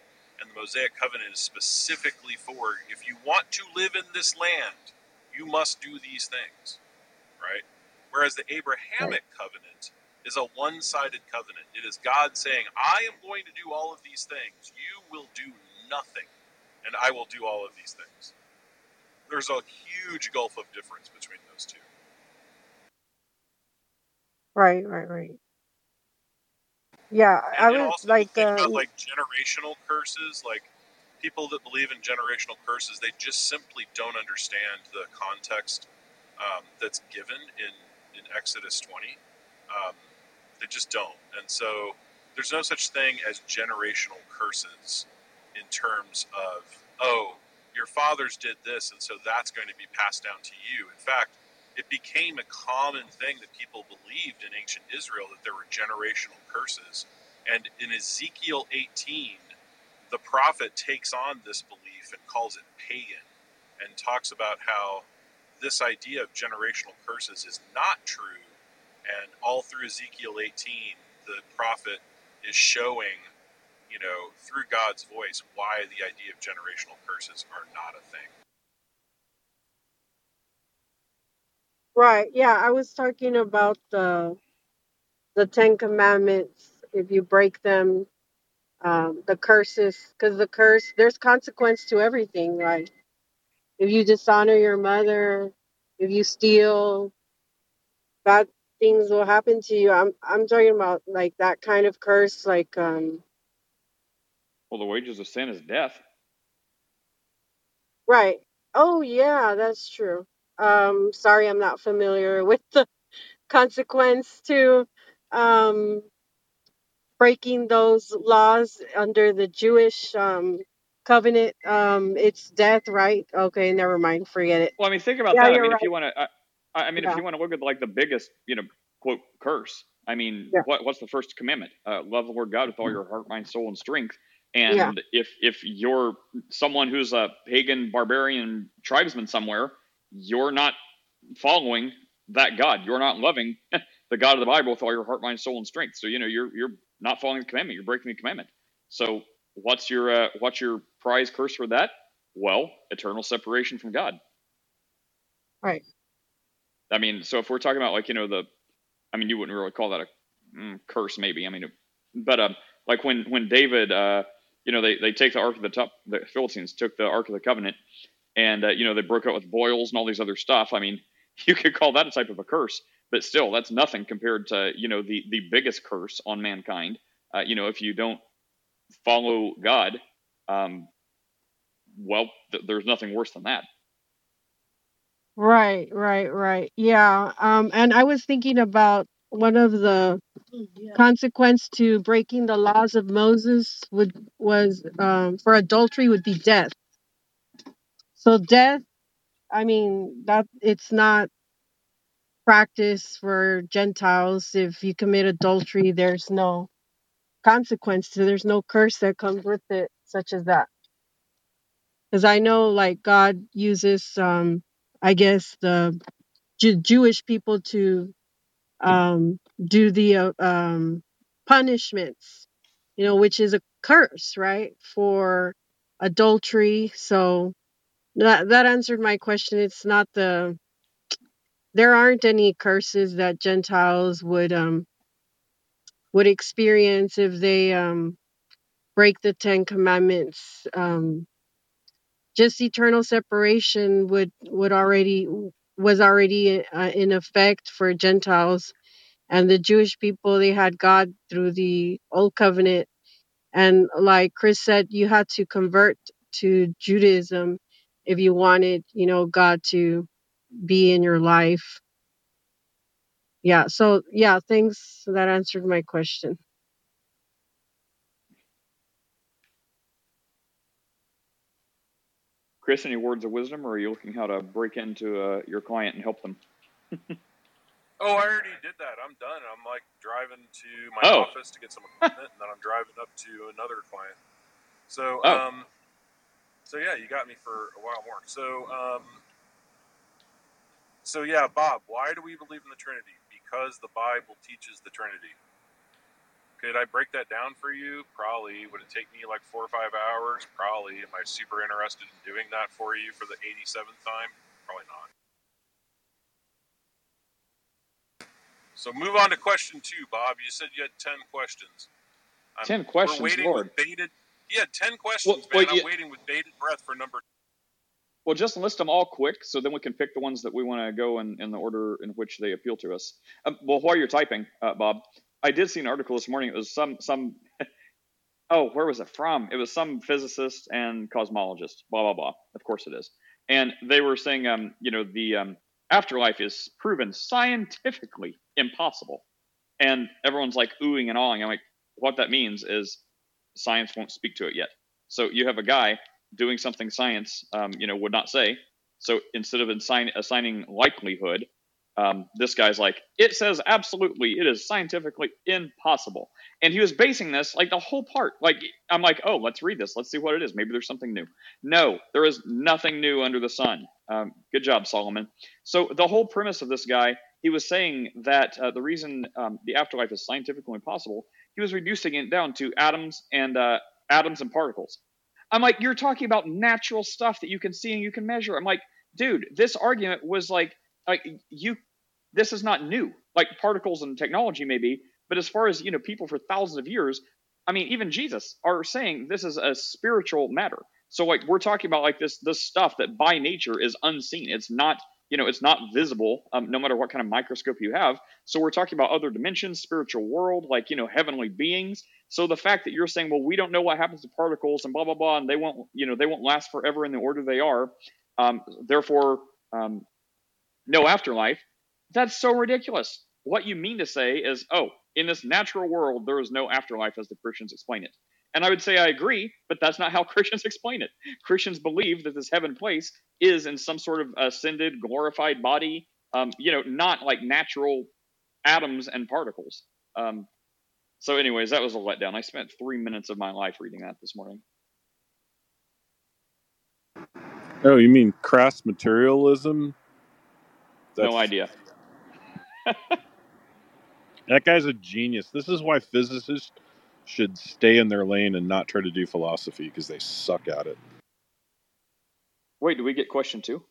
And the Mosaic covenant is specifically for if you want to live in this land, you must do these things, right? Whereas the Abrahamic covenant is a one sided covenant. It is God saying, I am going to do all of these things. You will do nothing, and I will do all of these things. There's a huge gulf of difference between those two. Right, right, right. Yeah, I And, and was also like, thing uh, about like generational curses, like people that believe in generational curses, they just simply don't understand the context um, that's given in, in Exodus 20. Um, they just don't. And so there's no such thing as generational curses in terms of, oh, your fathers did this, and so that's going to be passed down to you. In fact, it became a common thing that people believed in ancient Israel that there were generational curses. And in Ezekiel 18, the prophet takes on this belief and calls it pagan and talks about how this idea of generational curses is not true. And all through Ezekiel 18, the prophet is showing, you know, through God's voice, why the idea of generational curses are not a thing. right. Yeah, I was talking about the the Ten Commandments. If you break them, um, the curses, because the curse, there's consequence to everything, right? If you dishonor your mother, if you steal, bad things will happen to you. I'm I'm talking about like that kind of curse, like um, Well, the wages of sin is death. right. Oh yeah, that's true. Um, sorry, I'm not familiar [laughs] with the consequence to um breaking those laws under the Jewish um covenant. Um, it's death, right? Okay, never mind. Forget it. Well, I mean, think about Yeah, that. I mean, right. if you want to, I, I mean, Yeah. if you want to look at like the biggest, you know, quote curse. I mean, Yeah. what what's the first commandment? Uh, love the Lord God with all your heart, mind, soul, and strength. Yeah. And if if you're someone who's a pagan, barbarian tribesman somewhere, you're not following that God. You're not loving [laughs] the God of the Bible with all your heart, mind, soul, and strength. So you know you're you're not following the commandment. You're breaking the commandment. So what's your uh, what's your prize curse for that? Well, eternal separation from God. Right. I mean, so if we're talking about like you know the, I mean, you wouldn't really call that a mm, curse, maybe. I mean, but um, like when when David, uh, you know, they they take the ark of the top, the Philistines took the ark of the covenant, and uh, you know they broke out with boils and all these other stuff. I mean, [laughs] you could call that a type of a curse, but still, that's nothing compared to you know the the biggest curse on mankind. Uh, you know, if you don't follow God, um, well, th- there's nothing worse than that. Right, right, right. Yeah. Um, and I was thinking about one of the consequence to breaking the laws of Moses would was um for adultery would be death. So death, I mean, that it's not practice for Gentiles. If you commit adultery, there's no consequence to there's no curse that comes with it, such as that. Because I know like God uses um I guess the Jewish people to um, do the uh, um, punishments, you know, which is a curse, right, for adultery. So that that answered my question. It's not the there aren't any curses that Gentiles would um would experience if they um break the Ten Commandments. Um, just eternal separation would would already was already uh, in effect for Gentiles and the Jewish people. They had God through the Old Covenant, and like Chris said, you had to convert to Judaism if you wanted, you know, God to be in your life. Yeah. So yeah, thanks. That answered my question. Chris, any words of wisdom, or are you looking how to break into uh, your client and help them? [laughs] oh, I already did that. I'm done. I'm like driving to my Oh. office to get some equipment, and then I'm driving up to another client. So, Oh. um, so yeah, you got me for a while more. So, um, so yeah, Bob, why do we believe in the Trinity? Because the Bible teaches the Trinity. Could I break that down for you? Probably. Would it take me like four or five hours? Probably. Am I super interested in doing that for you for the 87th time? Probably not. So move on to question two, Bob. You said you had 10 questions. I'm- 10 questions, We're waiting Lord. with bated. Yeah, 10 questions, Well, man. well, I'm you- waiting with bated breath for number Well, just list them all quick, so then we can pick the ones that we want to go in, in the order in which they appeal to us. Um, well, while you're typing, uh, Bob, I did see an article this morning. It was some some. [laughs] oh, where was it from? It was some physicist and cosmologist. Blah blah blah. Of course it is. And they were saying, um, you know, the um, afterlife is proven scientifically impossible, and everyone's like oohing and awing. I'm like, what that means is science won't speak to it yet. So you have a guy doing something science, um, you know, would not say. So instead of assign, assigning likelihood, um, this guy's like, it says absolutely, it is scientifically impossible. And he was basing this, like the whole part, like, I'm like, oh, let's read this. Let's see what it is. Maybe there's something new. No, there is nothing new under the sun. Um, good job, Solomon. So the whole premise of this guy, he was saying that uh, the reason um, the afterlife is scientifically impossible, he was reducing it down to atoms and uh, atoms and particles. I'm like, you're talking about natural stuff that you can see and you can measure. I'm like, dude, this argument was like, like you, this is not new. Like particles and technology maybe, but as far as you know, people for thousands of years, I mean, even Jesus are saying this is a spiritual matter. So like we're talking about like this this stuff that by nature is unseen. It's not you know it's not visible um, no matter what kind of microscope you have. So we're talking about other dimensions, spiritual world, like you know heavenly beings. So the fact that you're saying, well, we don't know what happens to particles and blah blah blah, and they won't, you know, they won't last forever in the order they are, um, therefore, um, no afterlife. That's so ridiculous. What you mean to say is, oh, in this natural world, there is no afterlife as the Christians explain it. And I would say I agree, but that's not how [laughs] Christians explain it. Christians believe that this heaven place is in some sort of ascended, glorified body, um, you know, not like natural atoms and particles. Um, so, anyways, that was a letdown. I spent three minutes of my life reading that this morning. Oh, you mean crass materialism? No idea. [laughs] That guy's a genius. This is why physicists should stay in their lane and not try to do philosophy because they suck at it. Wait, do we get question two?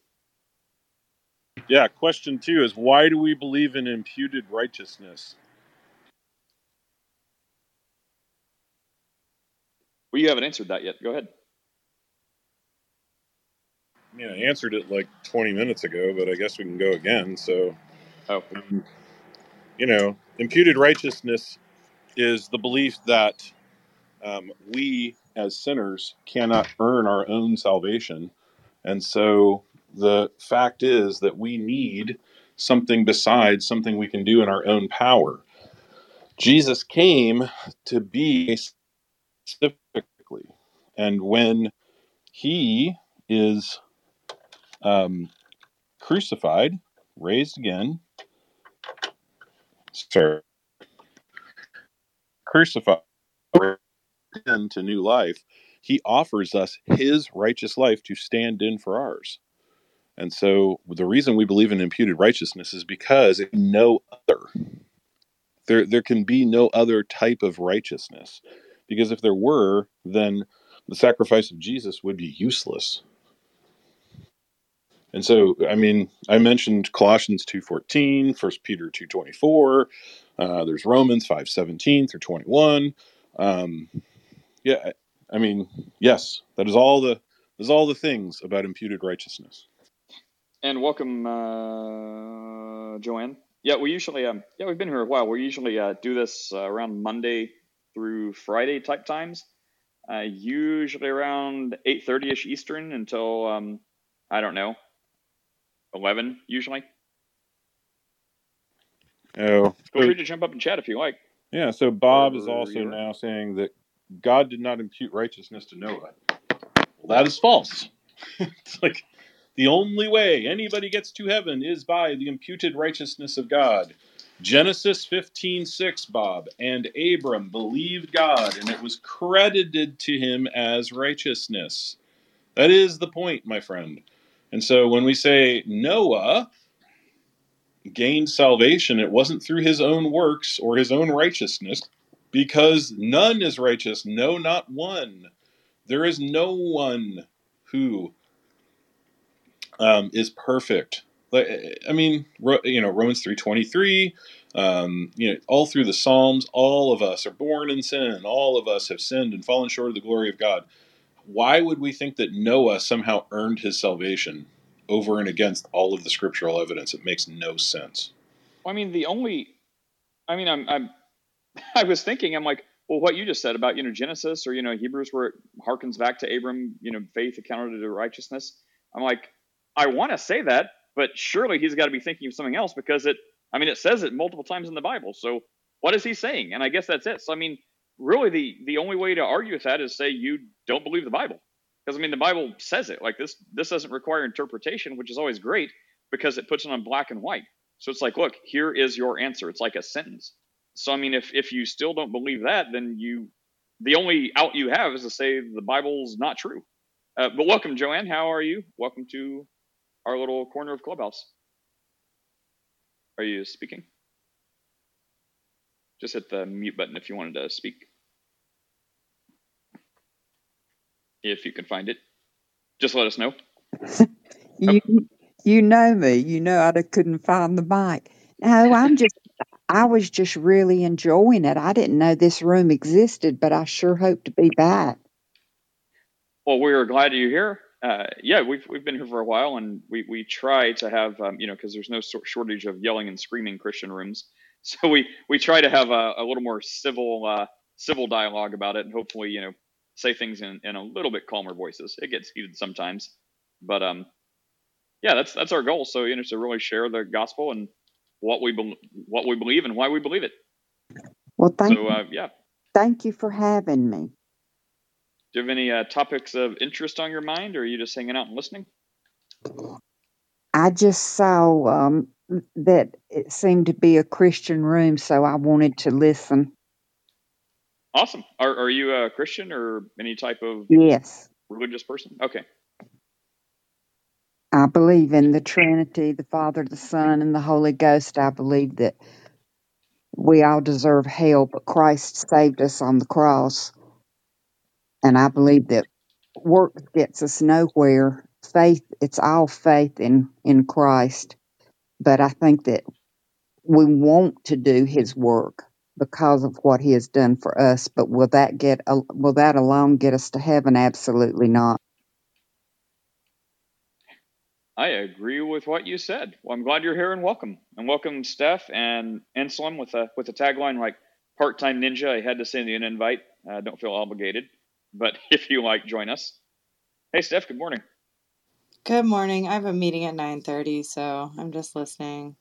Yeah, question two is why do we believe in imputed righteousness? Well, you haven't answered that yet. Go ahead. I mean, I answered it like 20 minutes ago, but I guess we can go again. So, Oh, um, you know, imputed righteousness is the belief that um, we as sinners cannot earn our own salvation. And so the fact is that we need something besides something we can do in our own power. Jesus came to be specifically. And when he is um, crucified, raised again, sorry, crucified into new life, he offers us his righteous life to stand in for ours. And so the reason we believe in imputed righteousness is because no other. There, there can be no other type of righteousness. Because if there were, then the sacrifice of Jesus would be useless. And so, I mean, I mentioned Colossians 2.14, 1 Peter 2.24, uh, there's Romans 5.17 through 21. Um, Yeah, I- mean, yes, that is all the is all the things about imputed righteousness. And welcome, uh, Joanne. Yeah, we usually, um, yeah, we've been here a while. We usually uh, do this uh, around Monday through Friday type times. Uh, usually around eight thirty ish Eastern until um, I don't know, eleven usually. Oh, Feel free to jump up and chat if you like. yeah. So Bob is also now saying that God did not impute righteousness to Noah. Well, that is false. [laughs] it's like the only way anybody gets to heaven is by the imputed righteousness of God. Genesis 15:6 Bob and Abram believed God and it was credited to him as righteousness. That is the point, my friend. And so when we say Noah gained salvation, it wasn't through his own works or his own righteousness because none is righteous, no not one. There is no one who um, is perfect. I mean, you know, Romans three twenty three. Um, you know, all through the Psalms, all of us are born in sin. All of us have sinned and fallen short of the glory of God. Why would we think that Noah somehow earned his salvation over and against all of the scriptural evidence? It makes no sense. Well, I mean, the only, I mean, I'm, I'm, [laughs] I was thinking, I'm like, well, what you just said about you know Genesis or you know Hebrews, where it harkens back to Abram, you know, faith accounted to righteousness. I'm like, I want to say that, but surely he's got to be thinking of something else because it, I mean, it says it multiple times in the Bible. So what is he saying? And I guess that's it. So I mean, really, the the only way to argue with that is say you don't believe the Bible, because I mean, the Bible says it. Like this, this doesn't require interpretation, which is always great because it puts it on black and white. So it's like, look, here is your answer. It's like a sentence. So I mean, if if you still don't believe that, then you the only out you have is to say the Bible's not true. Uh, but welcome, Joanne. How are you? Welcome to our little corner of Clubhouse. Are you speaking? Just hit the mute button if you wanted to speak. If you can find it, just let us know. [laughs] You you know me. You know I couldn't find the mic. No, I'm just I was just really enjoying it. I didn't know this room existed, but I sure hope to be back. Well, we're glad you're here. Uh, yeah, we've we've been here for a while, and we we try to have um, you know because there's no shortage of yelling and screaming Christian rooms, so we we try to have a, a little more civil uh, civil dialogue about it, and hopefully you know say things in, in a little bit calmer voices. It gets heated sometimes, but um yeah, that's that's our goal. So you know to really share the gospel and what we bel what we believe and why we believe it. Well, thank So uh, yeah, thank you for having me. do you have any uh, topics of interest on your mind, or are you just hanging out and listening? I just saw um, that it seemed to be a Christian room, so I wanted to listen. Awesome. Are are you a Christian or any type of Yes, religious person? Okay. I believe in the Trinity, the Father, the Son, and the Holy Ghost. I believe that we all deserve hell, but Christ saved us on the cross. And I believe that work gets us nowhere. Faith, it's all faith in, in Christ. But I think that we want to do his work because of what he has done for us. But will that get, will that alone get us to heaven? Absolutely not. I agree with what you said. Well, I'm glad you're here and welcome. And welcome Steph and Anselm with a with a tagline like part-time ninja. I had to send you an invite. Uh, don't feel obligated, but [laughs] if you like, join us. Hey Steph, good morning. Good morning. I have a meeting at 9:30, so I'm just listening.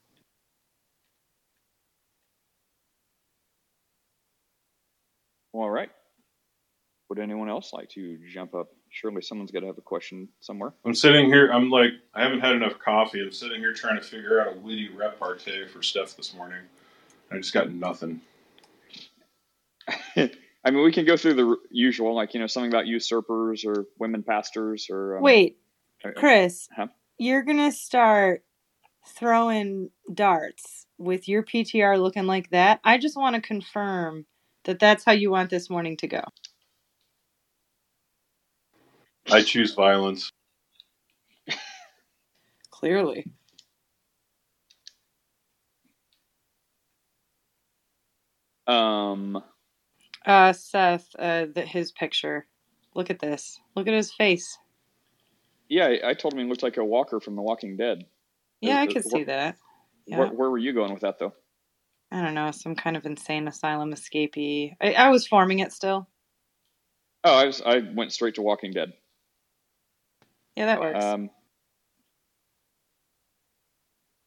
All right. Would anyone else like to jump up? Surely someone's got to have a question somewhere. I'm sitting here. I'm like, I haven't had enough coffee. I'm sitting here trying to figure out a witty repartee for Steph this morning. I just got nothing. [laughs] I mean, we can go through the usual, like you know, something about usurpers or women pastors or um, Wait, uh, Chris, huh? you're gonna start throwing darts with your PTR looking like that. I just want to confirm that that's how you want this morning to go. I choose violence. [laughs] Clearly. Um, Uh, Seth, uh, the, his picture. Look at this. Look at his face. Yeah, I, I told him he looked like a walker from The Walking Dead. Yeah, I could uh, see wh- that. Where, Yeah. where were you going with that, though? I don't know, some kind of insane asylum escapee. I, I was forming it still. Oh, I was I went straight to Walking Dead. Yeah, that works. Um,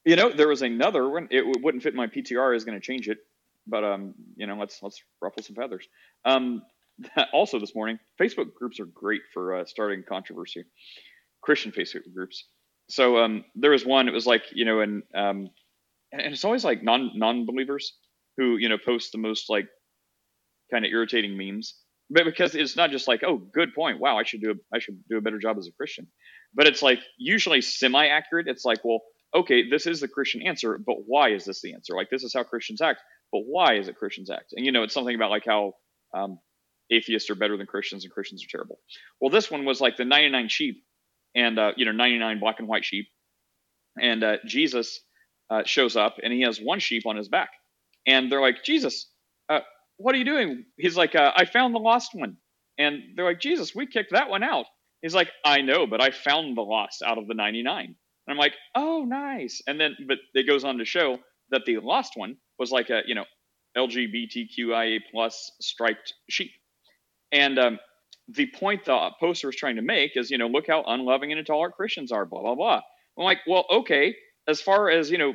you know, there was another one. It wouldn't fit my PTR. Is going to change it, but um, you know, let's let's ruffle some feathers. Um, [laughs] also this morning, Facebook groups are great for uh, starting controversy. Christian Facebook groups. So um, there was one. It was like you know, and um, and it's always like non non believers who you know post the most like kind of irritating memes. But because it's not just like, oh, good point. Wow, I should do a, I should do a better job as a Christian. But it's like usually semi accurate. It's like, well, okay, this is the Christian answer, but why is this the answer? Like this is how Christians act, but why is it Christians act? And you know, it's something about like how um, atheists are better than Christians and Christians are terrible. Well, this one was like the 99 sheep, and uh, you know, 99 black and white sheep, and uh, Jesus uh, shows up and he has one sheep on his back, and they're like, Jesus, uh, what are you doing? He's like, uh, I found the lost one, and they're like, Jesus, we kicked that one out. He's like, I know, but I found the lost out of the 99. And I'm like, oh, nice. And then, but it goes on to show that the lost one was like a, you know, LGBTQIA plus striped sheep. And um, the point the poster is trying to make is, you know, look how unloving and intolerant Christians are, blah, blah, blah. I'm like, well, okay, as far as, you know,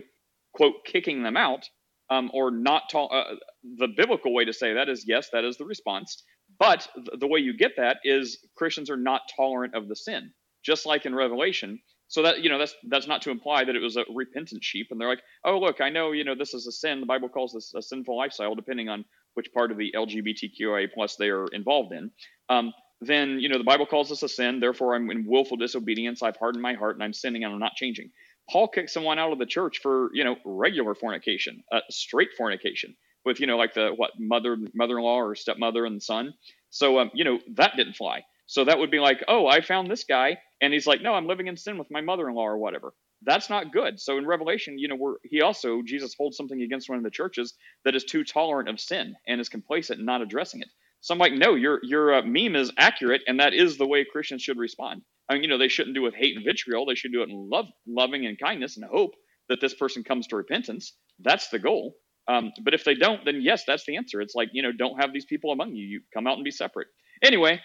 quote, kicking them out um, or not, to- uh, the biblical way to say that is, yes, that is the response. But th- the way you get that is Christians are not tolerant of the sin, just like in Revelation. So that you know that's that's not to imply that it was a repentant sheep, and they're like, oh look, I know you know this is a sin. The Bible calls this a sinful lifestyle, depending on which part of the LGBTQIA plus they are involved in. Um, then you know the Bible calls this a sin. Therefore, I'm in willful disobedience. I've hardened my heart, and I'm sinning, and I'm not changing. Paul kicked someone out of the church for you know regular fornication, uh, straight fornication with you know like the what mother mother-in-law or stepmother and son. So um, you know that didn't fly. So that would be like, oh, I found this guy, and he's like, no, I'm living in sin with my mother-in-law or whatever. That's not good. So in Revelation, you know, where he also Jesus holds something against one of the churches that is too tolerant of sin and is complacent and not addressing it. So I'm like, no, your your uh, meme is accurate, and that is the way Christians should respond. I mean, you know, they shouldn't do it with hate and vitriol. They should do it in love, loving and kindness, and hope that this person comes to repentance. That's the goal. Um, but if they don't, then yes, that's the answer. It's like, you know, don't have these people among you. You come out and be separate. Anyway,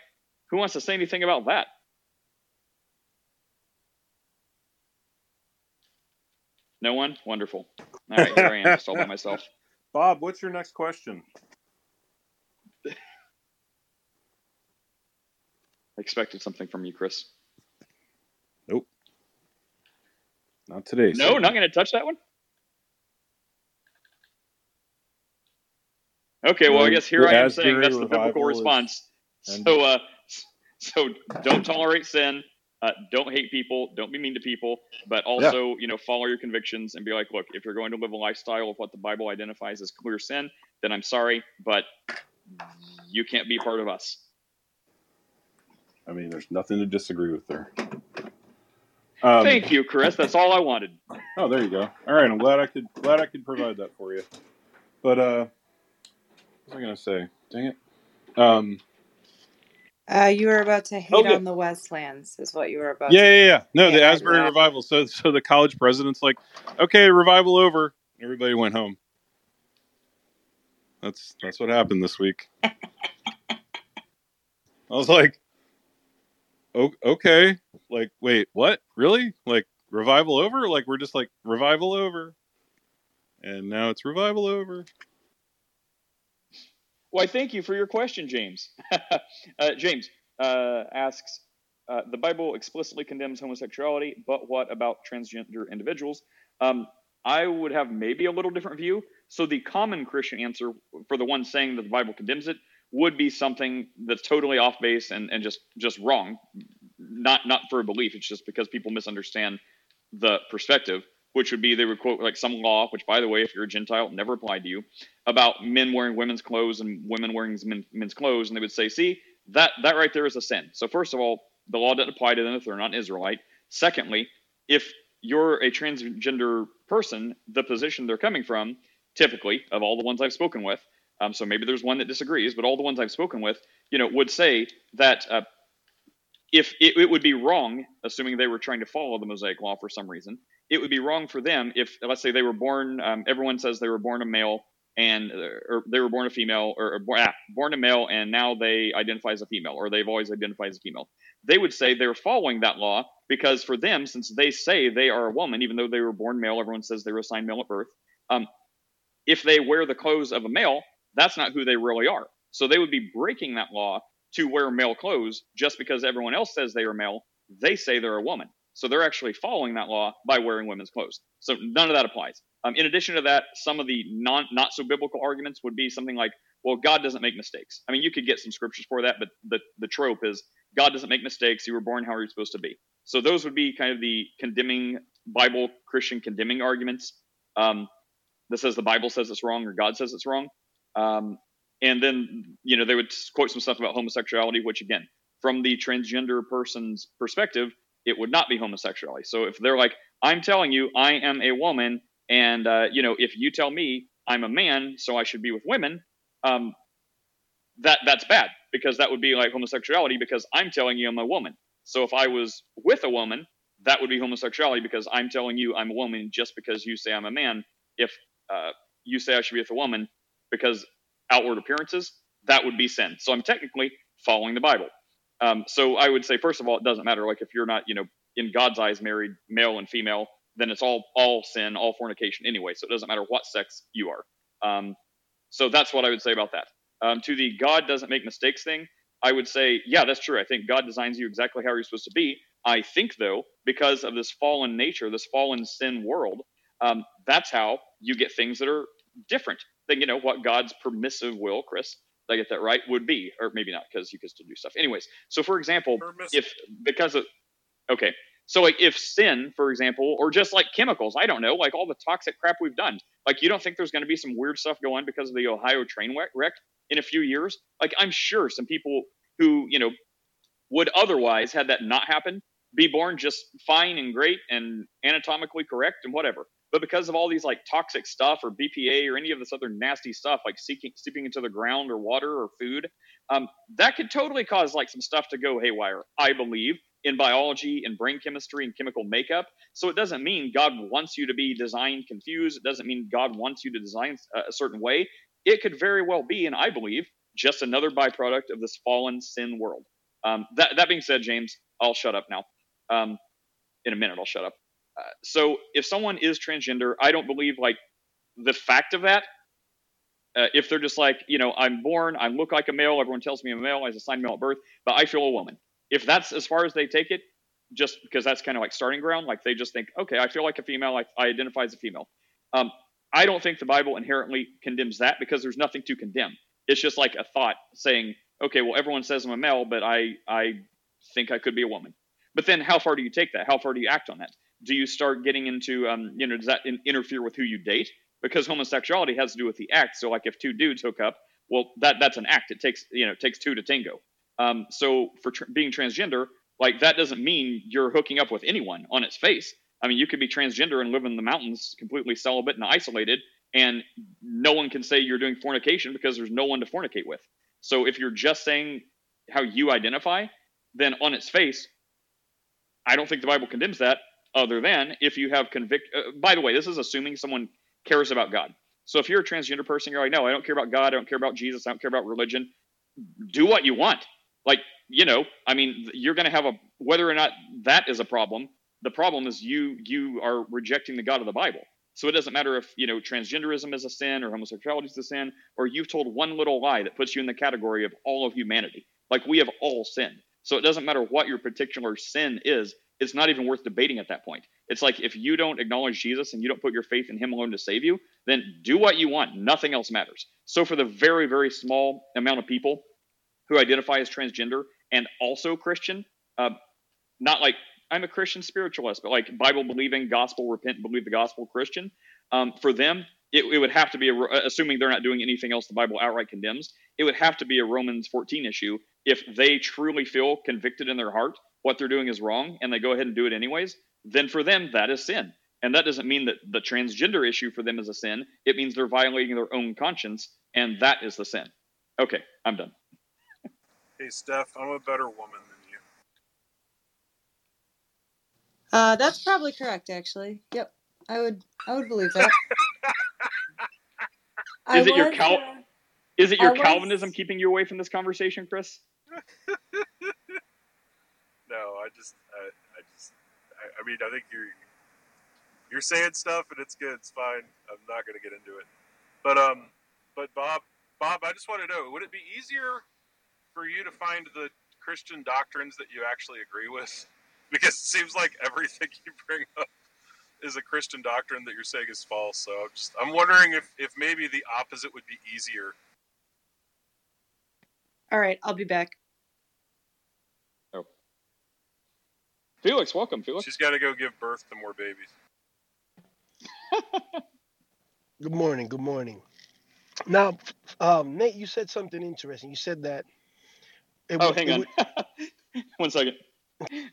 who wants to say anything about that? No one? Wonderful. All right, here I am, just all by myself. [laughs] Bob, what's your next question? Expected something from you, Chris. Nope. Not today. No, sir. not going to touch that one. Okay, well, I guess here the I am saying that's the biblical response. So, uh, so don't tolerate sin. Uh, don't hate people. Don't be mean to people. But also, you know, follow your convictions and be like, look, if you're going to live a lifestyle of what the Bible identifies as clear sin, then I'm sorry, but you can't be part of us. I mean, there's nothing to disagree with there. Um, Thank you, Chris. That's all I wanted. Oh, there you go. All right, I'm glad I could glad I could provide that for you. But uh, what was I gonna say? Dang it. Um, Uh, you were about to hate Oh, yeah. on the Wesleyans, is what you were about. yeah, to yeah, yeah. No, the Asbury yeah. revival. So, so the college president's like, okay, revival over. Everybody went home. That's that's what happened this week. [laughs] I was like, "O- okay, like, wait, what? Really? Like revival over? Like we're just like revival over, and now it's revival over. Why, thank you for your question, James. [laughs] uh, James uh, asks uh, The Bible explicitly condemns homosexuality, but what about transgender individuals? Um, I would have maybe a little different view. So, the common Christian answer for the one saying that the Bible condemns it would be something that's totally off base and, and just, just wrong. Not, not for a belief, it's just because people misunderstand the perspective, which would be they would quote like some law, which, by the way, if you're a Gentile, never applied to you about men wearing women's clothes and women wearing men, men's clothes, and they would say, "See, that that right there is a sin." So first of all, the law doesn't apply to them if they're not Israelite. Secondly, if you're a transgender person, the position they're coming from, typically of all the ones I've spoken with, Um, so maybe there's one that disagrees, but all the ones I've spoken with, you know, would say that uh, if it, it, would be wrong, assuming they were trying to follow the Mosaic Law for some reason, it would be wrong for them if, let's say, they were born. Um, everyone says they were born a male and uh, or they were born a female or, or born, ah, born a male and now they identify as a female or they've always identified as a female. They would say they're following that law because for them, since they say they are a woman, even though they were born male, everyone says they were assigned male at birth. Um, if they wear the clothes of a male, that's not who they really are. So they would be breaking that law to wear male clothes just because everyone else says they are male. They say they're a woman. So they're actually following that law by wearing women's clothes. So none of that applies. Um, in addition to that, some of the non not so biblical arguments would be something like, well, God doesn't make mistakes. I mean, you could get some scriptures for that, but the, the trope is God doesn't make mistakes. You were born how you're supposed to be. So those would be kind of the condemning Bible Christian condemning arguments. Um, that says the Bible says it's wrong or God says it's wrong. Um, and then, you know, they would quote some stuff about homosexuality, which again, from the transgender person's perspective, it would not be homosexuality. So if they're like, I'm telling you, I am a woman, and uh, you know, if you tell me I'm a man, so I should be with women, um, that that's bad because that would be like homosexuality because I'm telling you I'm a woman. So if I was with a woman, that would be homosexuality because I'm telling you I'm a woman just because you say I'm a man. If uh, you say I should be with a woman because outward appearances, that would be sin. So I'm technically following the Bible. Um, so I would say, first of all, it doesn't matter. Like if you're not, you know, in God's eyes, married male and female, then it's all all sin, all fornication anyway. So it doesn't matter what sex you are. Um, so that's what I would say about that. Um, to the God doesn't make mistakes thing, I would say, yeah, that's true. I think God designs you exactly how you're supposed to be. I think, though, because of this fallen nature, this fallen sin world, um, that's how you get things that are different than you know what God's permissive will, Chris, did I get that right? Would be, or maybe not, because you could still do stuff. Anyways, so for example, if because of okay, so like if sin, for example, or just like chemicals, I don't know, like all the toxic crap we've done, like you don't think there's going to be some weird stuff going because of the Ohio train wreck in a few years? Like I'm sure some people who you know would otherwise had that not happen be born just fine and great and anatomically correct and whatever. But because of all these like toxic stuff or BPA or any of this other nasty stuff like seeking, seeping into the ground or water or food, um, that could totally cause like some stuff to go haywire. I believe in biology and brain chemistry and chemical makeup. So it doesn't mean God wants you to be designed confused. It doesn't mean God wants you to design a certain way. It could very well be, and I believe, just another byproduct of this fallen sin world. Um, that, that being said, James, I'll shut up now. Um, in a minute, I'll shut up. So if someone is transgender, I don't believe like the fact of that. Uh, if they're just like, you know, I'm born, I look like a male, everyone tells me I'm a male, I was assigned male at birth, but I feel a woman. If that's as far as they take it, just because that's kind of like starting ground, like they just think, okay, I feel like a female, I, I identify as a female. Um, I don't think the Bible inherently condemns that because there's nothing to condemn. It's just like a thought saying, okay, well, everyone says I'm a male, but I I think I could be a woman. But then, how far do you take that? How far do you act on that? Do you start getting into um, you know does that in- interfere with who you date? Because homosexuality has to do with the act. So like if two dudes hook up well that that's an act. It takes you know it takes two to tango. Um, so for tr- being transgender like that doesn't mean you're hooking up with anyone on its face. I mean you could be transgender and live in the mountains completely celibate and isolated and no one can say you're doing fornication because there's no one to fornicate with. So if you're just saying how you identify then on its face i don't think the bible condemns that other than if you have convict. Uh, by the way, this is assuming someone cares about God. So if you're a transgender person, you're like, no, I don't care about God. I don't care about Jesus. I don't care about religion. Do what you want. Like, you know, I mean, you're going to have a whether or not that is a problem. The problem is you you are rejecting the God of the Bible. So it doesn't matter if you know transgenderism is a sin or homosexuality is a sin, or you've told one little lie that puts you in the category of all of humanity. Like we have all sinned. So it doesn't matter what your particular sin is it's not even worth debating at that point. It's like if you don't acknowledge Jesus and you don't put your faith in Him alone to save you, then do what you want. Nothing else matters. So, for the very, very small amount of people who identify as transgender and also Christian, uh, not like I'm a Christian spiritualist, but like Bible believing, gospel repent, believe the gospel Christian, um, for them, it, it, would have to be, a, assuming they're not doing anything else the Bible outright condemns, it would have to be a Romans 14 issue if they truly feel convicted in their heart what they're doing is wrong and they go ahead and do it anyways, then for them, that is sin. And that doesn't mean that the transgender issue for them is a sin. It means they're violating their own conscience and that is the sin. Okay, I'm done. [laughs] Hey, Steph, I'm a better woman than you. Uh, that's probably correct, actually. Yep, I would. I would believe that. [laughs] I Is it your Cal- uh, Is it your Calvinism keeping you away from this conversation, Chris? [laughs] I just, I, I just, I, I mean, I think you're, you're saying stuff and it's good. It's fine. I'm not going to get into it. But, um, but Bob, Bob, I just want to know, would it be easier for you to find the Christian doctrines that you actually agree with? [laughs] Because it seems like everything you bring up is a Christian doctrine that you're saying is false. So I'm just, I'm wondering if, if maybe the opposite would be easier. All right, I'll be back. Felix, welcome, Felix. She's got to go give birth to more babies. [laughs] Good morning. Good morning. Now, um, Nate, you said something interesting. You said that. It Oh, would- hang on. would- [laughs] One second.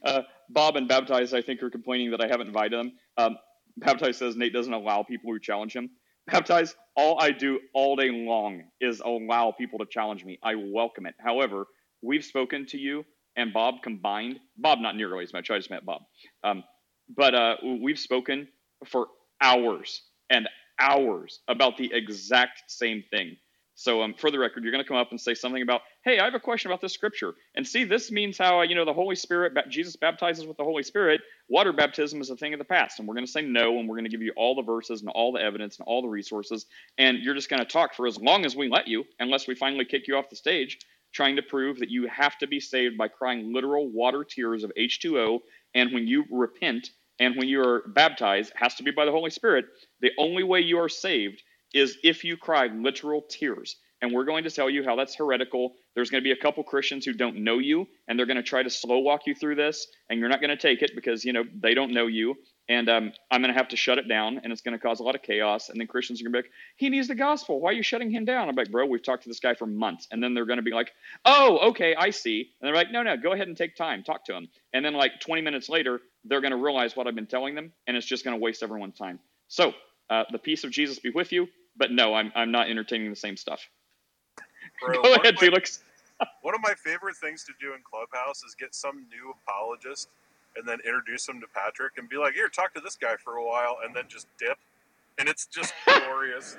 Uh, Bob and Baptized, I think, are complaining that I haven't invited them. Um, Baptized says Nate doesn't allow people who challenge him. Baptized, all I do all day long is allow people to challenge me. I welcome it. However, we've spoken to you and Bob combined. Bob, not nearly as much. I just met Bob. Um, but uh, we've spoken for hours and hours about the exact same thing. So, um, for the record, you're going to come up and say something about, "Hey, I have a question about this scripture." And see, this means how uh, you know the Holy Spirit, Jesus baptizes with the Holy Spirit. Water baptism is a thing of the past, and we're going to say no, and we're going to give you all the verses and all the evidence and all the resources, and you're just going to talk for as long as we let you, unless we finally kick you off the stage, trying to prove that you have to be saved by crying literal water tears of H2O, and when you repent and when you are baptized, has to be by the Holy Spirit. The only way you are saved is if you cry literal tears. And we're going to tell you how that's heretical. There's going to be a couple Christians who don't know you, and they're going to try to slow walk you through this, and you're not going to take it because you know they don't know you. And um, I'm going to have to shut it down, and it's going to cause a lot of chaos. And then Christians are going to be like, "He needs the gospel. Why are you shutting him down?" I'm like, "Bro, we've talked to this guy for months." And then they're going to be like, "Oh, okay, I see." And they're like, "No, no, go ahead and take time, talk to him." And then like 20 minutes later, they're going to realize what I've been telling them, and it's just going to waste everyone's time. So uh, the peace of Jesus be with you. But no, I'm I'm not entertaining the same stuff. Bro, [laughs] Go ahead, of my- Felix. [laughs] One of my favorite things to do in Clubhouse is get some new apologist and then introduce them to Patrick and be like, here, talk to this guy for a while, and then just dip. And it's just [laughs] glorious.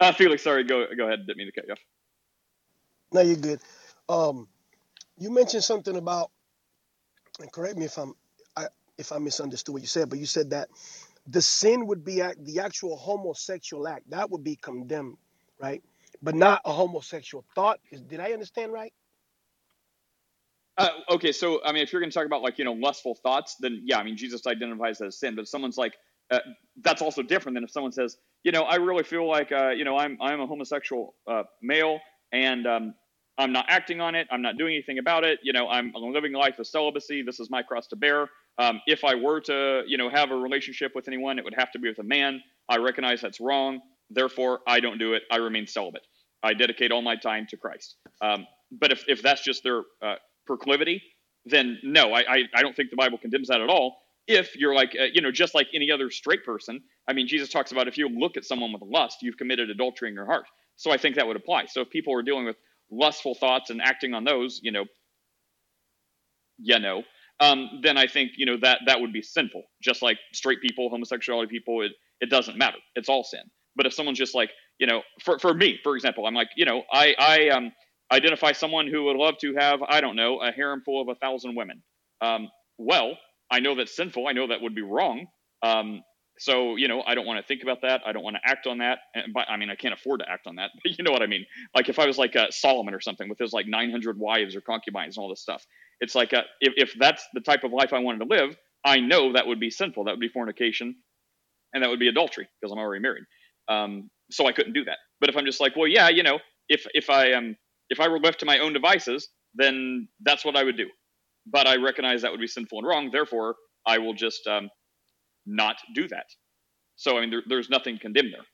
Uh, Felix, sorry, go go ahead. Didn't mean to cut you off. no, you're good. Um, you mentioned something about, and correct me if I'm, I, if I misunderstood what you said, but you said that the sin would be act, the actual homosexual act that would be condemned, right? But not a homosexual thought. Is, did I understand right? Uh, okay, so I mean, if you're going to talk about like you know lustful thoughts, then yeah, I mean Jesus identifies that as sin. But if someone's like, uh, that's also different than if someone says, you know, I really feel like uh, you know I'm I'm a homosexual uh, male and um, I'm not acting on it. I'm not doing anything about it. You know, I'm, living life of celibacy. This is my cross to bear. Um, if I were to you know have a relationship with anyone, it would have to be with a man. I recognize that's wrong. Therefore, I don't do it. I remain celibate. I dedicate all my time to Christ. Um, but if, if that's just their uh, proclivity, then no, I, I, I don't think the Bible condemns that at all. If you're like, uh, you know, just like any other straight person, I mean, Jesus talks about if you look at someone with lust, you've committed adultery in your heart. So I think that would apply. So if people are dealing with lustful thoughts and acting on those, you know, yeah, no, um, then I think, you know, that, that would be sinful. Just like straight people, homosexuality people, it, it doesn't matter. It's all sin. But if someone's just like, you know, for, for me, for example, I'm like, you know, I, I um, identify someone who would love to have, I don't know, a harem full of a thousand women. Um, well, I know that's sinful. I know that would be wrong. Um, so, you know, I don't want to think about that. I don't want to act on that. And by, I mean, I can't afford to act on that, but [laughs] you know what I mean? Like if I was like uh, Solomon or something with his like 900 wives or concubines and all this stuff, it's like uh, if, if that's the type of life I wanted to live, I know that would be sinful. That would be fornication and that would be adultery because I'm already married. Um, so I couldn't do that. But if I'm just like, well, yeah, you know, if if I am um, if I were left to my own devices, then that's what I would do. But I recognize that would be sinful and wrong. Therefore, I will just um, not do that. So I mean, there, there's nothing condemned there.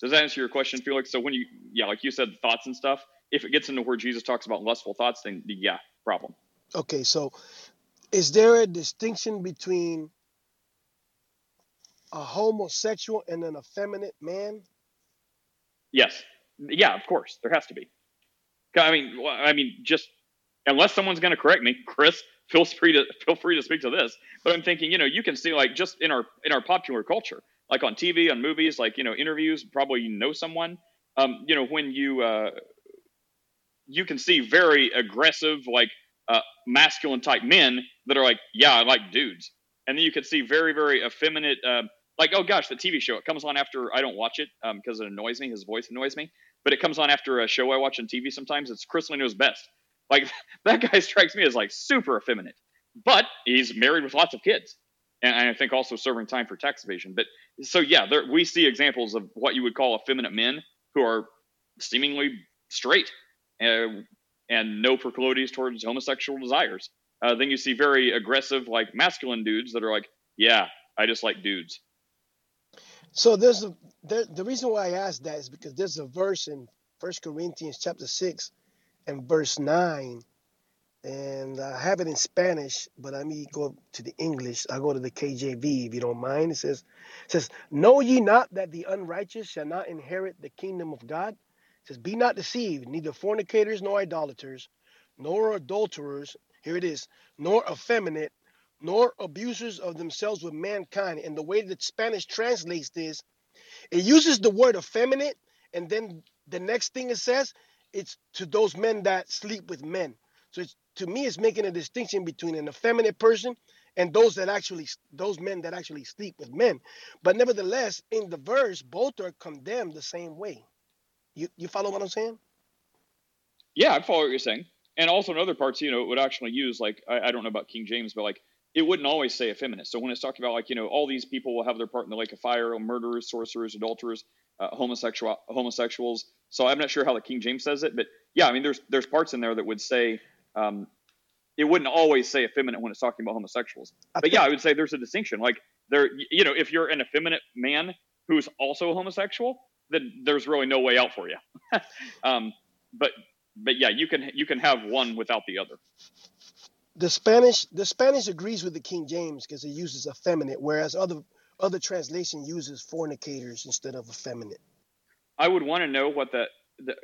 Does that answer your question, Felix? So when you, yeah, like you said, thoughts and stuff. If it gets into where Jesus talks about lustful thoughts, then yeah, problem. Okay, so is there a distinction between a homosexual and an effeminate man? Yes. Yeah, of course. There has to be. I mean, I mean, just unless someone's going to correct me, Chris, feel free to feel free to speak to this. But I'm thinking, you know, you can see like just in our in our popular culture, like on TV, on movies, like you know, interviews. Probably you know someone. Um, you know, when you uh, you can see very aggressive, like uh, masculine type men that are like, yeah, I like dudes, and then you could see very very effeminate. Uh, like oh gosh, the TV show it comes on after I don't watch it because um, it annoys me. His voice annoys me, but it comes on after a show I watch on TV. Sometimes it's Chrisley Knows Best. Like [laughs] that guy strikes me as like super effeminate, but he's married with lots of kids, and I think also serving time for tax evasion. But so yeah, there, we see examples of what you would call effeminate men who are seemingly straight uh, and no proclivities towards homosexual desires. Uh, then you see very aggressive, like masculine dudes that are like, yeah, I just like dudes. So there's a there, the reason why I asked that is because there's a verse in First Corinthians chapter six and verse nine, and I have it in Spanish, but let me go to the English. I go to the KJV if you don't mind. It says, it says, Know ye not that the unrighteous shall not inherit the kingdom of God? Says, Be not deceived, neither fornicators nor idolaters, nor adulterers. Here it is, nor effeminate, nor abusers of themselves with mankind. And the way that Spanish translates this, it uses the word effeminate, and then the next thing it says, it's to those men that sleep with men. So it's to me, it's making a distinction between an effeminate person and those that actually those men that actually sleep with men. But nevertheless, in the verse, both are condemned the same way. You you follow what I'm saying? Yeah, I follow what you're saying. And also in other parts, you know, it would actually use like I, I don't know about King James, but like it wouldn't always say effeminate. So when it's talking about like you know all these people will have their part in the lake of fire, murderers, sorcerers, adulterers, uh, homosexual homosexuals. So I'm not sure how the King James says it, but yeah, I mean there's there's parts in there that would say um, it wouldn't always say effeminate when it's talking about homosexuals. But yeah, I would say there's a distinction. Like there, you know, if you're an effeminate man who's also a homosexual, then there's really no way out for you. [laughs] um, but but yeah, you can you can have one without the other the Spanish the Spanish agrees with the King James because it uses effeminate, whereas other other translation uses fornicators instead of effeminate. I would want to know what that the,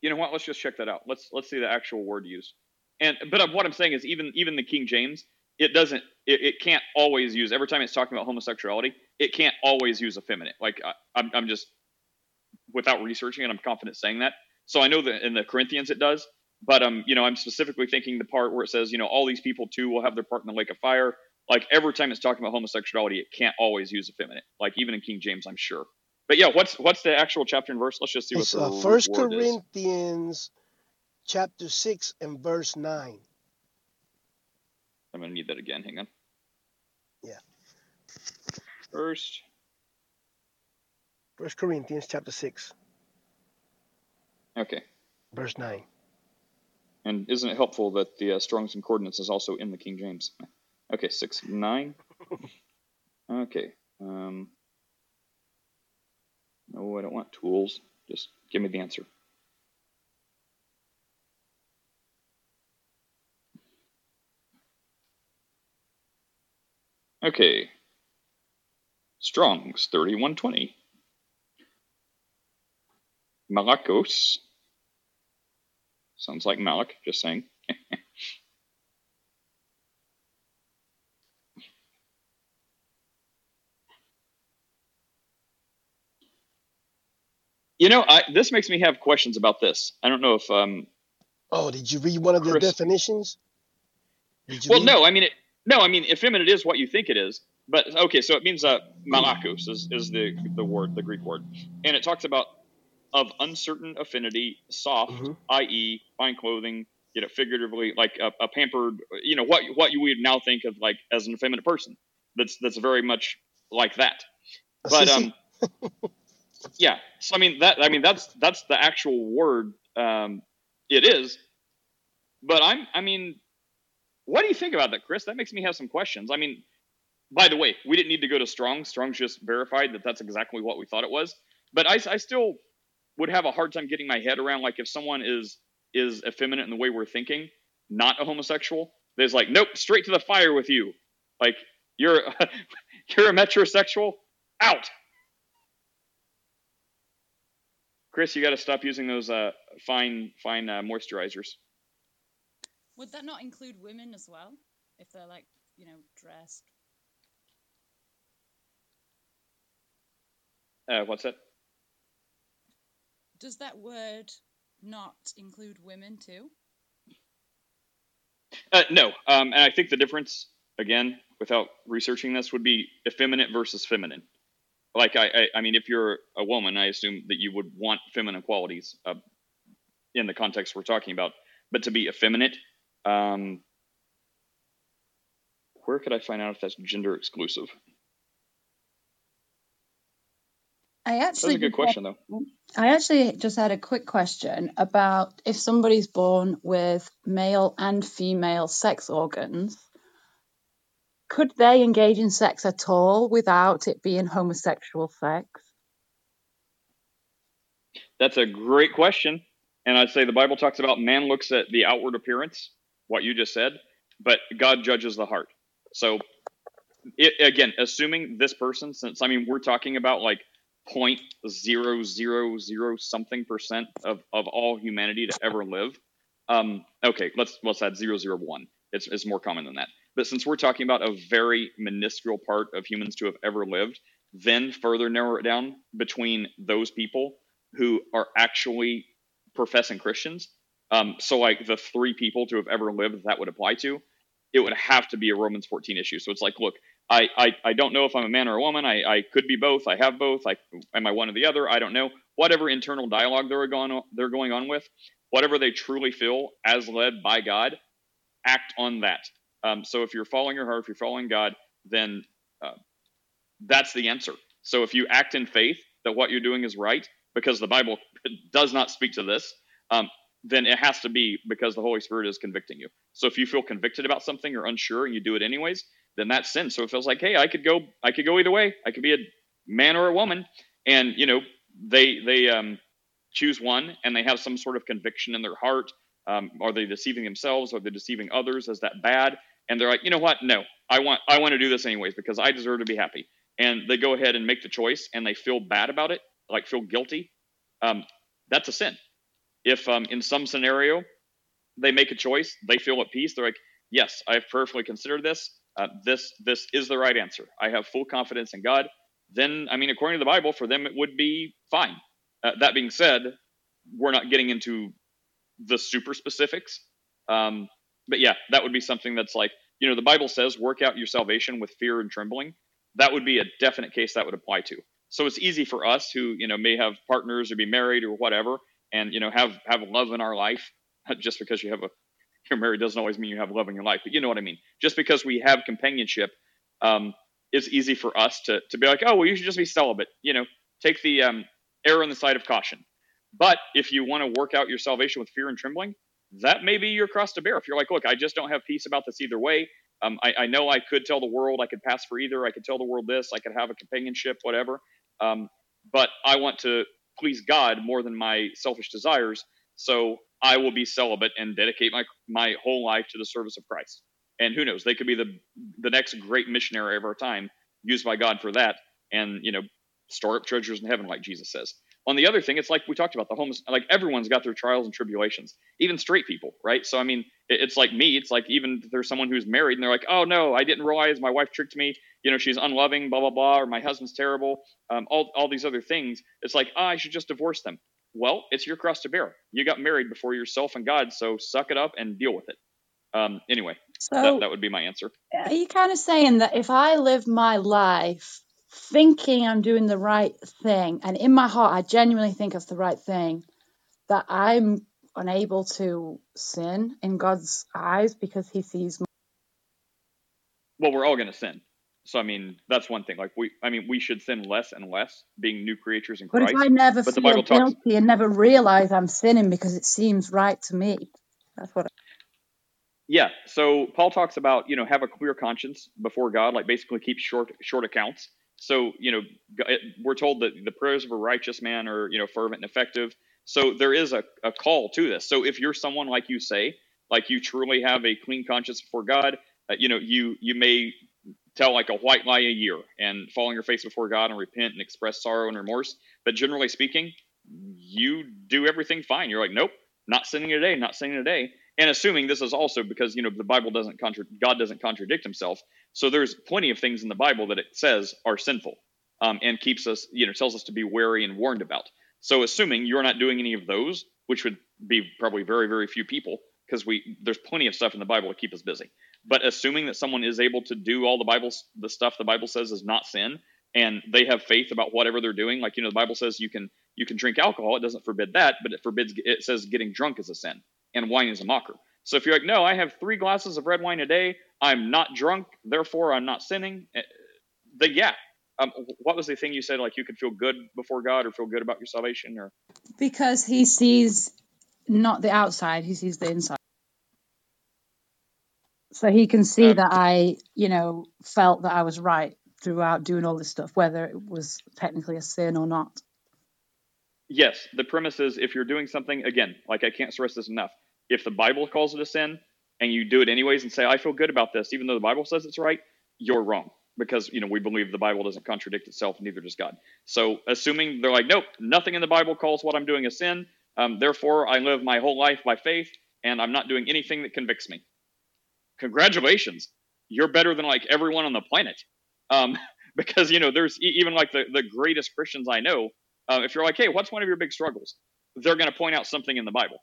you know what? Let's just check that out. Let's let's see the actual word used. And but what I'm saying is even even the King James it doesn't it, it can't always use every time it's talking about homosexuality it can't always use effeminate like I, I'm, I'm just without researching it i'm confident saying that so i know that in the corinthians it does but um, you know, I'm specifically thinking the part where it says, you know, all these people too will have their part in the lake of fire. Like every time it's talking about homosexuality, it can't always use effeminate. Like even in King James, I'm sure. But yeah, what's what's the actual chapter and verse? Let's just see what the uh, First Corinthians chapter six and verse nine. I'm gonna need that again. Hang on. Yeah. First. First Corinthians chapter six. Okay. Verse nine. And isn't it helpful that the uh, Strong's Concordance is also in the King James? Okay, six nine. [laughs] Okay. Um, no, I don't want tools. Just give me the answer. Okay. Strong's 3120. Malakos Sounds like Malak, just saying. [laughs] you know, I, this makes me have questions about this. I don't know if. Um, oh, did you read one of the Chris, definitions? well, read? no. I mean, it, no. I mean, effeminate is what you think it is. But okay, so it means uh, malakos is, is the the word, the Greek word, and it talks about of uncertain affinity, soft, mm-hmm. i.e., fine clothing, you know, figuratively, like a, a, pampered, you know, what what you would now think of like as an effeminate person. That's that's very much like that. [laughs] But um, yeah. So I mean that I mean that's that's the actual word. Um, it is. But I'm I mean, what do you think about that, Chris? That makes me have some questions. I mean, by the way, we didn't need to go to Strong. Strong's just verified that that's exactly what we thought it was. But I, I still would have a hard time getting my head around like if someone is is effeminate in the way we're thinking, not a homosexual. There's like, nope, straight to the fire with you. Like you're [laughs] You're a metrosexual? Out. Chris, you got to stop using those uh, fine, fine uh, moisturizers. Would that not include women as well? If they're like, you know, dressed? Uh, what's that? Does that word not include women too? Uh, no, um, and I think the difference, again, without researching this, would be effeminate versus feminine. Like, I, I, I mean, if you're a woman, I assume that you would want feminine qualities uh, in the context we're talking about. But to be effeminate, um, where could I find out if that's gender exclusive? I actually That's a good question, though. I actually just had a quick question about if somebody's born with male and female sex organs, could they engage in sex at all without it being homosexual sex? That's a great question. And I'd say the Bible talks about man looks at the outward appearance, what you just said, but God judges the heart. So, it, again, assuming this person, since I mean, we're talking about like point zero zero zero something percent of, of all humanity to ever live. Um, okay, let's let's add zero zero one. It's, it's more common than that. But since we're talking about a very minuscule part of humans to have ever lived, then further narrow it down between those people who are actually professing Christians. Um, so, like the three people to have ever lived that would apply to, it would have to be a Romans 14 issue. So it's like, look, I, I, I don't know if I'm a man or a woman. I, I could be both. I have both. I, am I one or the other? I don't know. Whatever internal dialogue they're going on, they're going on with, whatever they truly feel as led by God, act on that. Um, so if you're following your heart, if you're following God, then uh, that's the answer. So if you act in faith that what you're doing is right, because the Bible does not speak to this, um, then it has to be because the Holy Spirit is convicting you. So if you feel convicted about something or unsure and you do it anyways, then that's sin. So it feels like, hey, I could go, I could go either way. I could be a man or a woman, and you know, they they um, choose one and they have some sort of conviction in their heart. Um, are they deceiving themselves? Are they deceiving others? Is that bad? And they're like, you know what? No, I want I want to do this anyways because I deserve to be happy. And they go ahead and make the choice, and they feel bad about it, like feel guilty. Um, that's a sin. If um, in some scenario they make a choice, they feel at peace. They're like, yes, I've prayerfully considered this. Uh, this this is the right answer. I have full confidence in God. Then, I mean, according to the Bible, for them it would be fine. Uh, that being said, we're not getting into the super specifics. Um, but yeah, that would be something that's like, you know, the Bible says, work out your salvation with fear and trembling. That would be a definite case that would apply to. So it's easy for us who, you know, may have partners or be married or whatever, and you know, have have love in our life. [laughs] Just because you have a you're married doesn't always mean you have love in your life, but you know what I mean. Just because we have companionship, um, it's easy for us to to be like, oh, well, you should just be celibate. You know, take the um, error on the side of caution. But if you want to work out your salvation with fear and trembling, that may be your cross to bear. If you're like, look, I just don't have peace about this either way. Um, I, I, know I could tell the world, I could pass for either. I could tell the world this. I could have a companionship, whatever. Um, but I want to please God more than my selfish desires. So I will be celibate and dedicate my my whole life to the service of Christ. And who knows, they could be the the next great missionary of our time, used by God for that, and you know, store up treasures in heaven, like Jesus says. On the other thing, it's like we talked about the homeless. Like everyone's got their trials and tribulations, even straight people, right? So I mean, it's like me. It's like even if there's someone who's married and they're like, "Oh no, I didn't realize my wife tricked me. You know, she's unloving, blah blah blah, or my husband's terrible. Um, all all these other things. It's like, oh, I should just divorce them. Well, it's your cross to bear. You got married before yourself and God, so suck it up and deal with it. Um, anyway, So, that, that would be my answer. are you kind of saying that if I live my life thinking I'm doing the right thing, and in my heart I genuinely think it's the right thing, that I'm unable to sin in God's eyes because He sees Well, we're all going to sin. So I mean, that's one thing. Like we, I mean, we should sin less and less, being new creatures in Christ. But if I never But the feel Bible talks. guilty and never realize I'm sinning because it seems right to me, that's what. I... Yeah. So Paul talks about you know have a clear conscience before God, like basically keep short short accounts. So you know it- we're told that the prayers of a righteous man are you know fervent and effective. So there is a, a call to this. So if you're someone like you say, like you truly have a clean conscience before God, uh, you know you you may tell like a white lie a year and fall on your face before God and repent and express sorrow and remorse. But generally speaking, you do everything fine. You're like, nope, not sinning today, not sinning today. And assuming this is also because you know the Bible doesn't contra- God doesn't contradict Himself, so there's plenty of things in the Bible that it says are sinful, um, and keeps us you know tells us to be wary and warned about. So assuming you're not doing any of those, which would be probably very very few people, because we there's plenty of stuff in the Bible to keep us busy. But assuming that someone is able to do all the Bible the stuff the Bible says is not sin, and they have faith about whatever they're doing, like you know the Bible says you can you can drink alcohol, it doesn't forbid that, but it forbids it says getting drunk is a sin and wine is a mocker. So if you're like, no, I have three glasses of red wine a day, I'm not drunk, therefore I'm not sinning, eh, then yeah. Um, what was the thing you said? Like you could feel good before God or feel good about your salvation, or Because he sees not the outside, he sees the inside. So he can see Uh, that I, you know, felt that I was right throughout doing all this stuff, whether it was technically a sin or not. yes, the premise is if you're doing something again, like I can't stress this enough. If the Bible calls it a sin and you do it anyways and say I feel good about this, even though the Bible says it's right, you're wrong because you know we believe the Bible doesn't contradict itself, neither does God. So assuming they're like, nope, nothing in the Bible calls what I'm doing a sin, um, therefore I live my whole life by faith and I'm not doing anything that convicts me. Congratulations, you're better than like everyone on the planet. Um, [laughs] because you know there's even like the the greatest Christians I know. Uh, if you're like, hey, what's one of your big struggles? They're going to point out something in the Bible.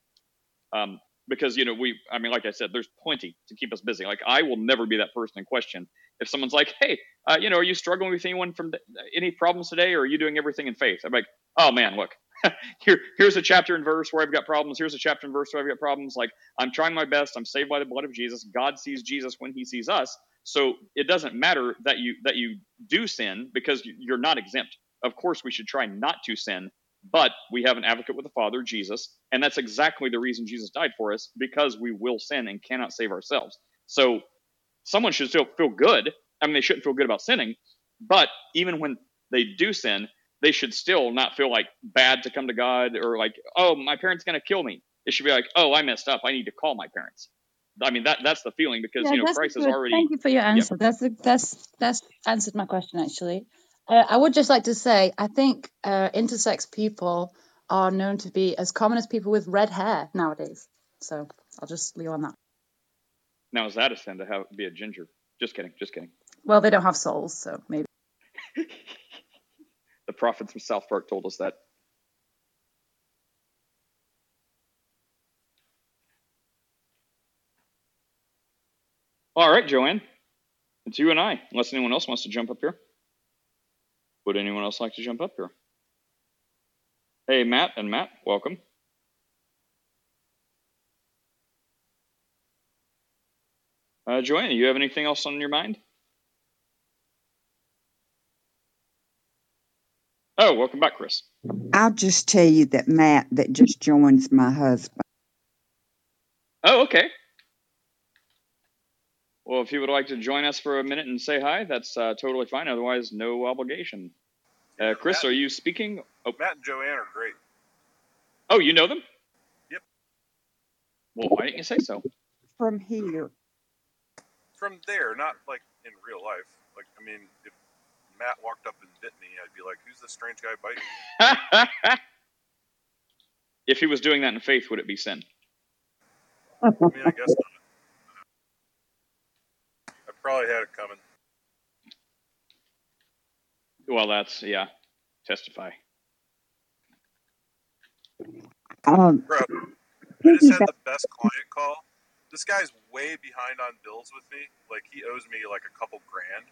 Um, because you know we i mean like i said there's plenty to keep us busy like i will never be that person in question if someone's like hey uh, you know are you struggling with anyone from any problems today or are you doing everything in faith i'm like oh man look [laughs] here here's a chapter and verse where i've got problems. Here's a chapter and verse where i've got problems. Like i'm trying my best. I'm saved by the blood of jesus. God sees jesus when he sees us. So it doesn't matter that you that you do sin because you- you're not exempt. Of course we should try not to sin but we have an advocate with the Father, Jesus, and that's exactly the reason Jesus died for us because we will sin and cannot save ourselves. So someone should still feel good. I mean, they shouldn't feel good about sinning, but even when they do sin, they should still not feel like bad to come to God or like, oh, my parents to kill me. It should be like, oh, I messed up. I need to call my parents. I mean, that that's the feeling because Yeah, you know that's Christ has good. already. Thank you for your Yep. answer. That's a, that's that's answered my question actually. Uh, I would just like to say I think uh, intersex people are known to be as common as people with red hair nowadays. So I'll just leave on that. Now is that a sin to have be a ginger? Just kidding. Just kidding. Well, they don't have souls, so maybe. The prophets from South Park told us that. All right, Joanne. It's you and I, unless anyone else wants to jump up here. Would anyone else like to jump up here? Hey, Matt and Matt, welcome. Uh, Joanne, you have anything else on your mind? Oh, welcome back, Chris. I'll just tell you that Matt that just joins my husband. Oh, okay. Well, if you would like to join us for a minute and say hi, that's uh, totally fine. Otherwise, no obligation. Uh, Chris, Matt, are you speaking? Oh, Matt and Joanne are great. oh, you know them? Yep. Well, why didn't you say so? From here. From there, not like in real life. Like, I mean, if Matt walked up and bit me, I'd be like, "Who's this strange guy biting?" [laughs] if he was doing that in faith, would it be sin? I mean, I guess not. I probably had it coming. Well, that's yeah. Testify. Um, Bro, I just had the best client call. This guy's way behind on bills with me. Like he owes me like a couple grand.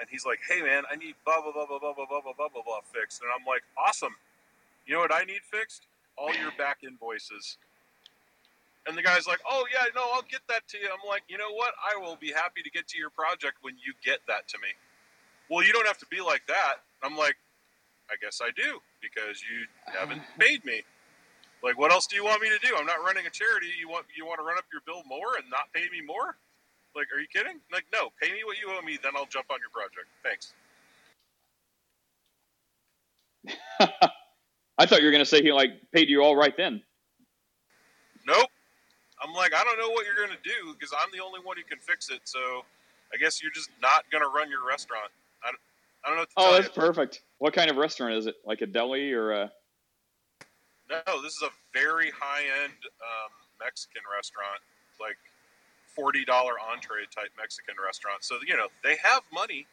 And he's like, Hey man, I need blah blah blah blah blah blah blah blah blah blah fixed. And I'm like, Awesome. You know what I need fixed? All your back invoices. And the guy's like, Oh yeah, no, I'll get that to you. I'm like, you know what? I will be happy to get to your project when you get that to me. Well, you don't have to be like that. I'm like, I guess I do, because you haven't paid me. Like, what else do you want me to do? I'm not running a charity. You want you want to run up your bill more and not pay me more? Like, are you kidding? Like, no, pay me what you owe me, then I'll jump on your project. Thanks. [laughs] I thought you were gonna say he like paid you all right then. Nope. I'm like, I don't know what you're gonna do because I'm the only one who can fix it. So, I guess you're just not going to run your restaurant. I don't, I don't know. What to Oh, that's you. perfect. What kind of restaurant is it? Like a deli or a? No, this is a very high end um, Mexican restaurant, like forty dollar entree type Mexican restaurant. So you know they have money.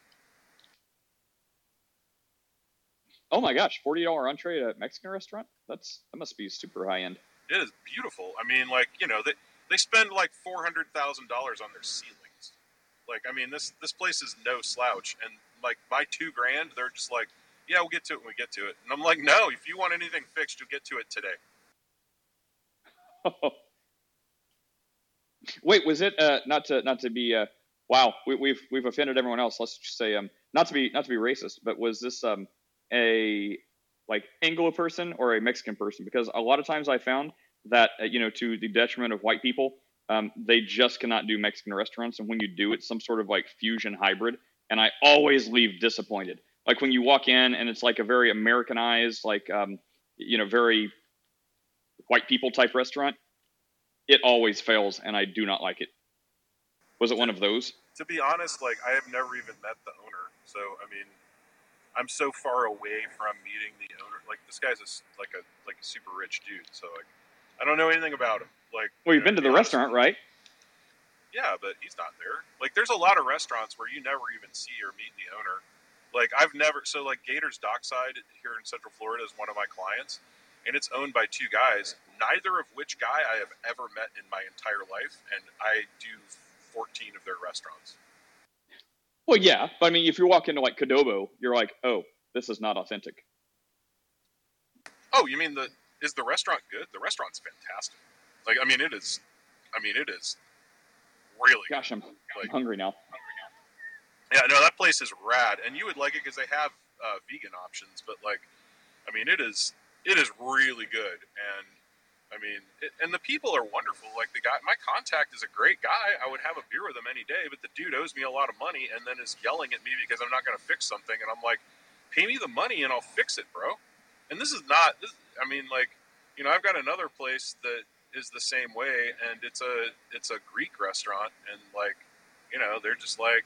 Oh my gosh, forty dollar entree at a Mexican restaurant? That's that must be super high end. It is beautiful. I mean, like you know they they spend like four hundred thousand dollars on their ceilings. Like I mean this this place is no slouch, and like my two grand, they're just like, yeah, we'll get to it when we get to it. And I'm like, no, if you want anything fixed, you'll get to it today. [laughs] Wait, was it uh, not to not to be uh, wow? We, we've we've offended everyone else. Let's just say um, not to be not to be racist, but was this um a like Anglo person or a Mexican person? Because a lot of times I found that uh, you know to the detriment of white people, um, they just cannot do Mexican restaurants, and when you do, it's some sort of like fusion hybrid, and I always leave disappointed. Like when you walk in and it's like a very Americanized, like um, you know, very white people type restaurant it always fails and I do not like it. Was it one of those? To be honest, like I have never even met the owner, so I mean, I'm so far away from meeting the owner. Like this guy's a like a like a super rich dude, so like I don't know anything about him. Like Well, you you've know, been to the honest restaurant, right? Yeah, but he's not there. Like there's a lot of restaurants where you never even see or meet the owner. Like I've never so like Gators Dockside here in Central Florida is one of my clients, and it's owned by two guys, neither of which guy I have ever met in my entire life, and I do 14 of their restaurants. Well, yeah, but I mean, if you walk into like Qdoba, you're like, oh, this is not authentic. Oh, you mean the is the restaurant good? The restaurant's fantastic. Like I mean it is I mean it is really. Gosh, I'm, I'm Like- hungry now. Yeah, no, that place is rad, and you would like it because they have uh, vegan options. But like, I mean, it is it is really good, and I mean, it, and the people are wonderful. Like the guy, my contact is a great guy. I would have a beer with him any day, but the dude owes me a lot of money, and then is yelling at me because I'm not going to fix something, and I'm like, pay me the money and I'll fix it, bro. And this is not. This, I mean, like, you know, I've got another place that is the same way, and it's a it's a Greek restaurant, and like, you know, they're just like,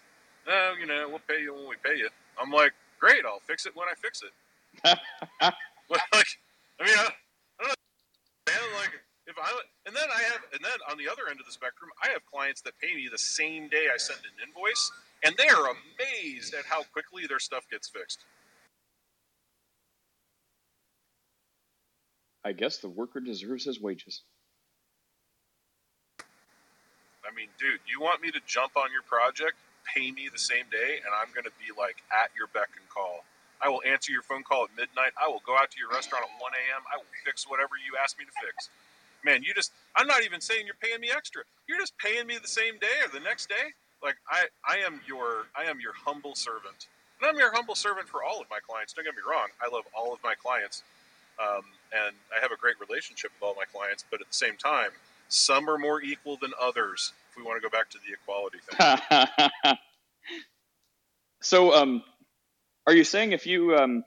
oh, you know, we'll pay you when we pay you. I'm like, great, I'll fix it when I fix it. [laughs] Like, I mean, I, Man. Like, if I and then I have, and then on the other end of the spectrum, I have clients that pay me the same day I send an invoice, and they are amazed at how quickly their stuff gets fixed. I guess the worker deserves his wages. I mean, dude, you want me to jump on your project, pay me the same day, and I'm going to be like at your beck and call. I will answer your phone call at midnight. I will go out to your restaurant at 1 a.m. I will fix whatever you ask me to fix. Man, you just, I'm not even saying you're paying me extra. You're just paying me the same day or the next day. Like, I, I am your, I am your humble servant. And I'm your humble servant for all of my clients. Don't get me wrong. I love all of my clients. Um, and I have a great relationship with all my clients. But at the same time, some are more equal than others if we want to go back to the equality thing. [laughs] so, um, are you saying if you um?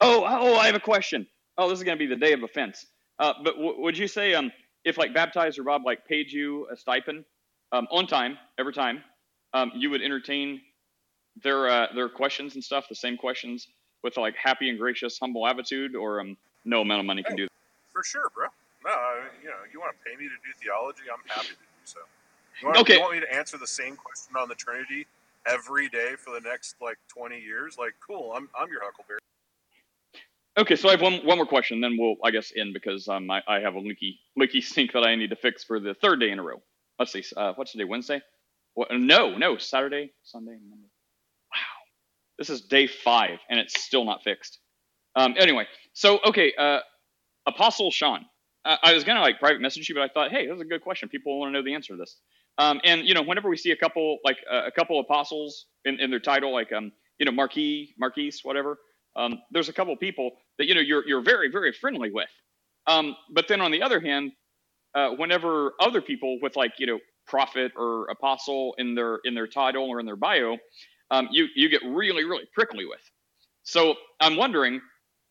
Oh, oh, I have a question. Oh, this is gonna be the day of offense. Uh, but w- would you say um, if like baptizer Rob like paid you a stipend um on time every time, um, you would entertain their uh, their questions and stuff, the same questions with like happy and gracious, humble attitude, or um, no amount of money can do that. For sure, bro. No, I, you know, you want to pay me to do theology, I'm happy to do so. You want, Okay. you want me to answer the same question on the Trinity every day for the next like 20 years? Like, cool. I'm I'm your Huckleberry. Okay, so I have one one more question, then we'll I guess end because um I, I have a leaky leaky [laughs] sink that I need to fix for the third day in a row. Let's see, uh, what's today? Wednesday? No, no, Saturday, Sunday, Monday. Wow, this is day five and it's still not fixed. Um, anyway, so okay, uh, Apostle Sean. Uh, I was gonna like private message you, but I thought, hey, this is a good question. People want to know the answer to this. Um, and you know, whenever we see a couple like uh, a couple apostles in, in their title, like um, you know, Marquis, Marquise, whatever. Um, there's a couple people that you know you're you're very very friendly with. Um, but then on the other hand, uh, whenever other people with like you know prophet or apostle in their in their title or in their bio, um, you you get really really prickly with. So I'm wondering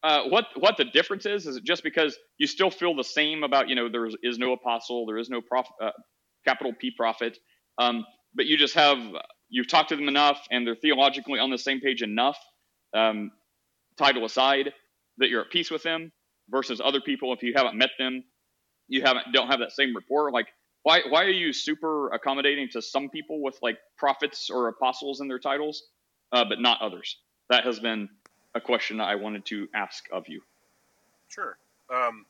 uh, what what the difference is. Is it just because you still feel the same about you know there is no apostle, there is no prof, uh, capital P profit. um, but you just have you've talked to them enough, and they're theologically on the same page enough, um, title aside, that you're at peace with them. Versus other people, if you haven't met them, you haven't don't have that same rapport. Like, why why are you super accommodating to some people with like prophets or apostles in their titles, uh, but not others? That has been a question I wanted to ask of you. Sure. Um,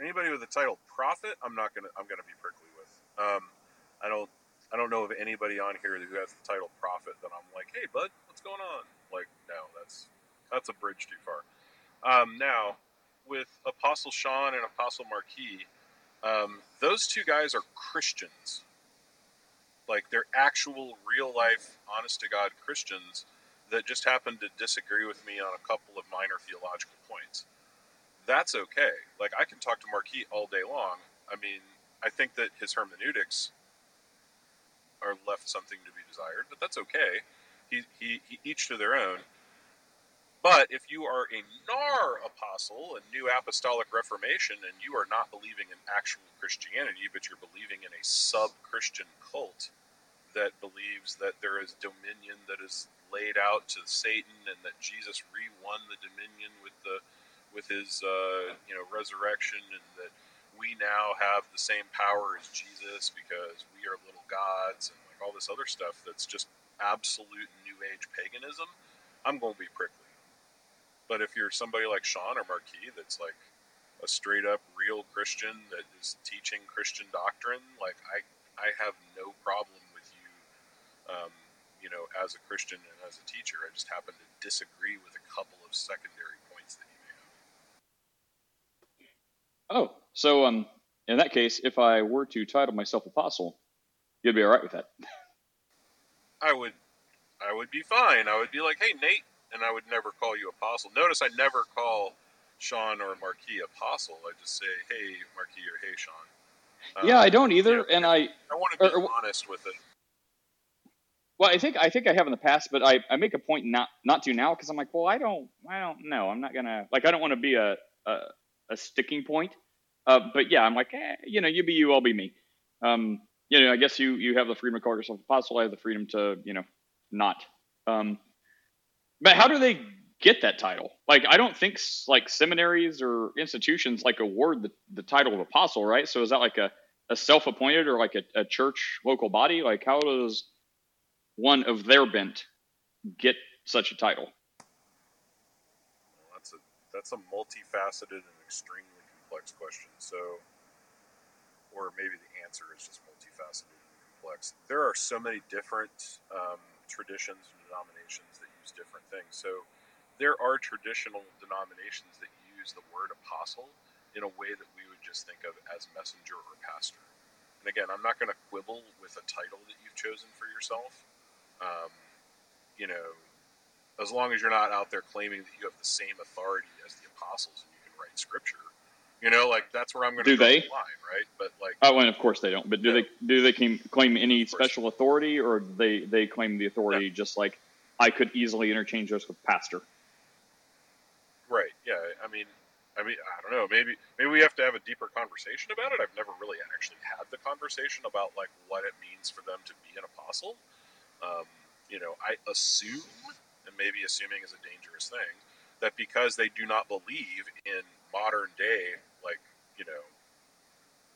anybody with the title prophet, I'm not gonna I'm gonna be prickly. Um, I don't I don't know of anybody on here who has the title prophet that I'm like, hey bud, what's going on? Like, no, that's that's a bridge too far. Um, now, with Apostle Sean and Apostle Marquis, um, those two guys are Christians. Like they're actual, real life, honest to God Christians that just happen to disagree with me on a couple of minor theological points. That's okay. Like I can talk to Marquis all day long. I mean, I think that his hermeneutics are left something to be desired, but that's okay. He, he, he each to their own. But if you are a NAR apostle, a new apostolic reformation, and you are not believing in actual Christianity, but you're believing in a sub Christian cult that believes that there is dominion that is laid out to Satan and that Jesus re won the dominion with the with his uh, you know resurrection and that we now have the same power as Jesus because we are little gods and like all this other stuff that's just absolute new age paganism, I'm going to be prickly. But if you're somebody like Sean or Marquis that's like a straight up real Christian that is teaching Christian doctrine, like I, I have no problem with you, um, you know, as a Christian and as a teacher. I just happen to disagree with a couple of secondary points that you may have. Oh, so um, in that case, if I were to title myself apostle, you'd be all right with that. I would, I would be fine. I would be like, hey, Nate, and I would never call you apostle. Notice I never call Sean or Marquis apostle. I just say, hey, Marquis, or hey, Sean. Um, yeah, I don't either, yeah, and I I want to be or, honest with it. Well, I think I think I have in the past, but I, I make a point not not to now because I'm like, well, I don't I don't know. I'm not gonna like I don't want to be a, a, a sticking point. Uh, but yeah, I'm like, eh, you know, you be you, I'll be me. Um, you know, I guess you you have the freedom to call yourself apostle. I have the freedom to you know not. Um, but how do they get that title? Like, I don't think like seminaries or institutions like award the, the title of apostle, right? So is that like a, a self appointed or like a, a church local body? Like, how does one of their bent get such a title? Well, that's a that's a multifaceted and extremely complex question. So, or maybe the answer is just multifaceted and complex. There are so many different um, traditions and denominations that use different things. So there are traditional denominations that use the word apostle in a way that we would just think of as messenger or pastor. And again, I'm not going to quibble with a title that you've chosen for yourself. Um, you know, as long as you're not out there claiming that you have the same authority as the apostles and you can write scripture. You know, like that's where I'm going to do they the line, right? But like, oh, and of course they don't. But do they do they claim, any special authority, or they they claim the authority just like I could easily interchange those with pastor. Right. Yeah. I mean, I mean, I don't know. Maybe maybe we have to have a deeper conversation about it. I've never really actually had the conversation about like what it means for them to be an apostle. Um, you know, I assume, and maybe assuming is a dangerous thing, that because they do not believe in modern day, like you know,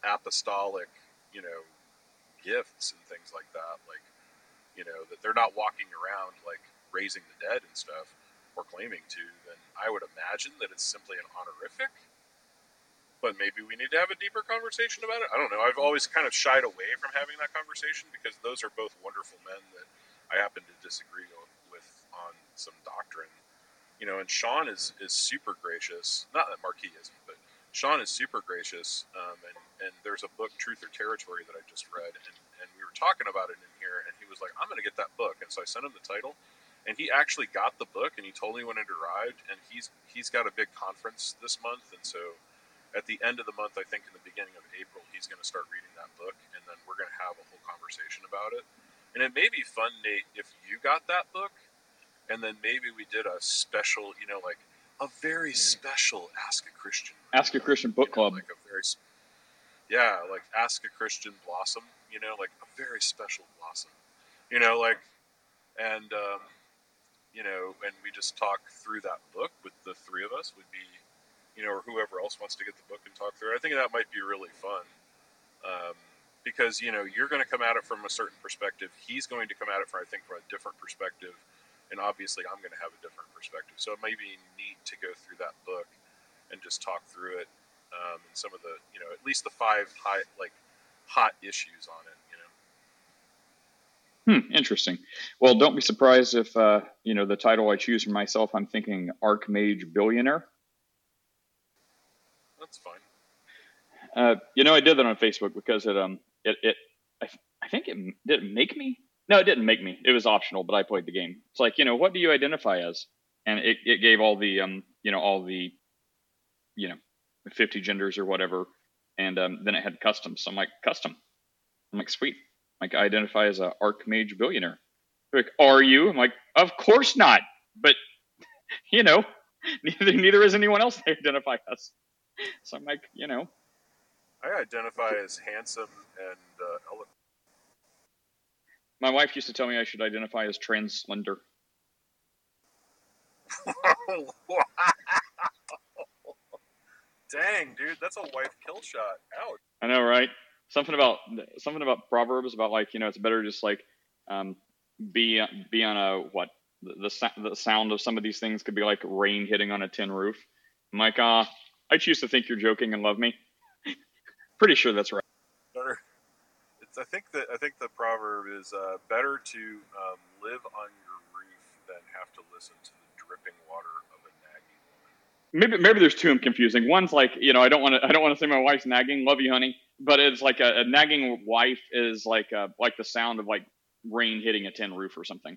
apostolic, you know, gifts and things like that, like you know, that they're not walking around like raising the dead and stuff or claiming to, then I would imagine that it's simply an honorific. But maybe we need to have a deeper conversation about it. I don't know. I've always kind of shied away from having that conversation because those are both wonderful men that I happen to disagree with on some doctrine. You know, and Sean is is super gracious. Not that Marquis isn't, but Sean is super gracious. Um, and and there's a book, Truth or Territory, that I just read, and and we were talking about it in here, and he was like, "I'm going to get that book," and so I sent him the title, and he actually got the book, and he told me when it arrived, and he's he's got a big conference this month, and so at the end of the month, I think in the beginning of April, he's going to start reading that book, and then we're going to have a whole conversation about it, and it may be fun, Nate, if you got that book, and then maybe we did a special, you know, like a very special Ask a Christian, Ask a Christian book you know, club, like a very yeah, like Ask a Christian Blossom, you know, like a very special blossom. You know, like, and um, you know, and we just talk through that book with the three of us would be, you know, or whoever else wants to get the book and talk through. it. I think that might be really fun. Um, because you know you're going to come at it from a certain perspective. He's going to come at it from I think from a different perspective, and obviously I'm going to have a different perspective. So it may be neat to go through that book and just talk through it um, and some of the you know at least the five high like hot issues on it. You know. Hmm, interesting. Well, don't be surprised if uh, you know the title I choose for myself. I'm thinking Archmage Billionaire. That's fine. Uh, you know, I did that on Facebook because it um it, it I, I think it did it make me no it didn't make me. It was optional but i played the game. It's like you know what do you identify as? And it, it gave all the um you know all the you know 50 genders or whatever. And um, then it had custom so i'm like custom. I'm like sweet. Like i identify as a archmage billionaire. They're like are you? I'm like of course not. But [laughs] you know [laughs] neither neither is anyone else they identify as. So i'm like you know. I identify as handsome and uh, eloquent. My wife used to tell me I should identify as trans slender. [laughs] Dang, dude, that's a wife kill shot. Ouch. I know, right? Something about something about proverbs about like you know it's better just like um, be be on a what the, the the sound of some of these things could be like rain hitting on a tin roof. I'm like, ah, uh, I choose to think you're joking and love me. [laughs] Pretty sure that's right. I think that I think the proverb is uh, better to um, live on your roof than have to listen to the dripping water of a nagging woman. Maybe maybe there's two I'm confusing. One's like you know I don't want to I don't want to say my wife's nagging. Love you, honey. But it's like a, a nagging wife is like a, like the sound of like rain hitting a tin roof or something.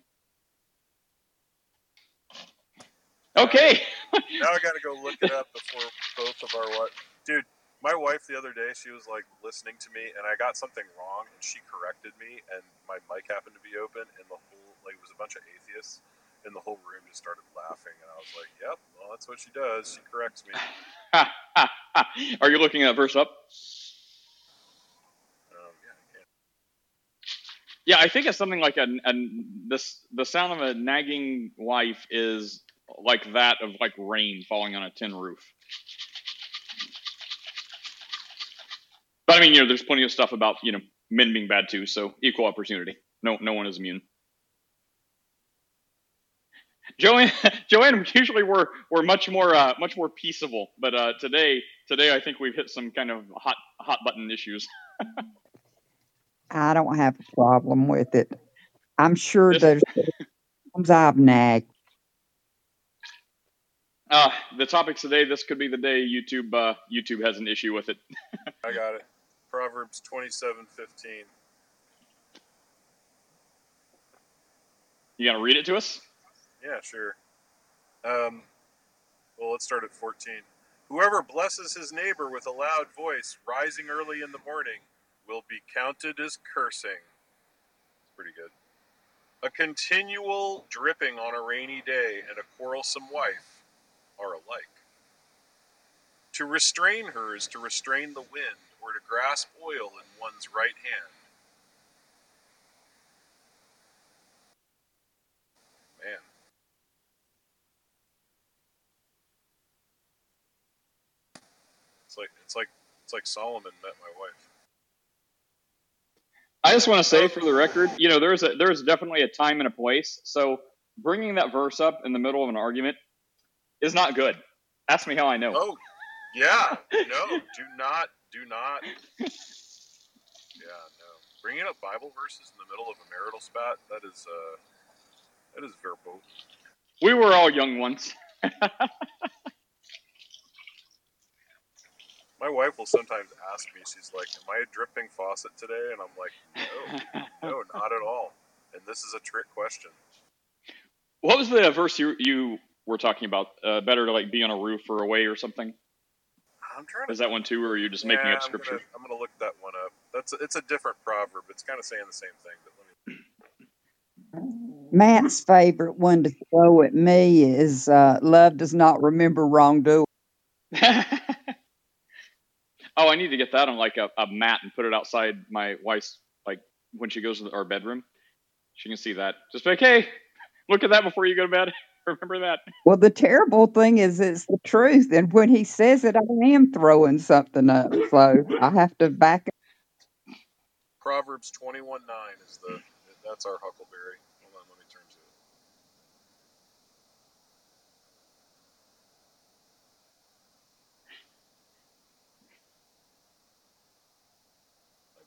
Okay. now I got to go look it up before both of our what, dude my wife the other day, she was like listening to me, and I got something wrong, and she corrected me, and my mic happened to be open, and the whole like it was a bunch of atheists, and the whole room just started laughing, and I was like, "Yep, well, that's what she does. She corrects me." [laughs] Are you looking that verse up? Um, yeah, I. Yeah, I think it's something like a, a this the sound of a nagging wife is like that of like rain falling on a tin roof. But I mean, you know, there's plenty of stuff about you know men being bad too. So equal opportunity. No, no one is immune. Joanne, [laughs] Joanne, usually we're we're much more uh, much more peaceable, but uh, today today I think we've hit some kind of hot hot button issues. [laughs] I don't have a problem with it. I'm sure there's times I've nagged. Uh, the topics today. This could be the day YouTube uh, YouTube has an issue with it. [laughs] I got it. Proverbs twenty-seven fifteen. You gonna read it to us? Yeah, sure. Um, well, let's start at 14. Whoever blesses his neighbor with a loud voice, rising early in the morning, will be counted as cursing. It's pretty good. A continual dripping on a rainy day and a quarrelsome wife are alike. To restrain her is to restrain the wind or to grasp oil in one's right hand. Man. It's like it's like it's like Solomon met my wife. I just want to say for the record, you know, there's a there's definitely a time and a place. So bringing that verse up in the middle of an argument is not good. Ask me how I know. Oh, yeah. No, do not do not. [laughs] Yeah, no. Bringing up Bible verses in the middle of a marital spat, that is, uh, that is verboten. We were all young once. [laughs] My wife will sometimes ask me, she's like, Am I a dripping faucet today? And I'm like, No, no, not at all. And this is a trick question. What was the verse you, you were talking about? Uh, better to like be on a roof or away or something? I'm trying to. Is that one too, or are you just yeah, making up I'm scripture? Gonna, I'm gonna look that one up. That's a, it's a different proverb. It's kind of saying the same thing, but let me. [clears throat] Matt's favorite one to throw at me is uh, "Love does not remember wrongdoing." [laughs] oh, I need to get that on like a, a mat and put it outside my wife's like when she goes to our bedroom. She can see that. Just be like, hey, look at that before you go to bed. [laughs] [laughs] Remember that. Well, the terrible thing is it's the truth. And when he says it, I am throwing something up. So I have to back Proverbs 21 9 is the that's our Huckleberry. Hold on, let me turn to it.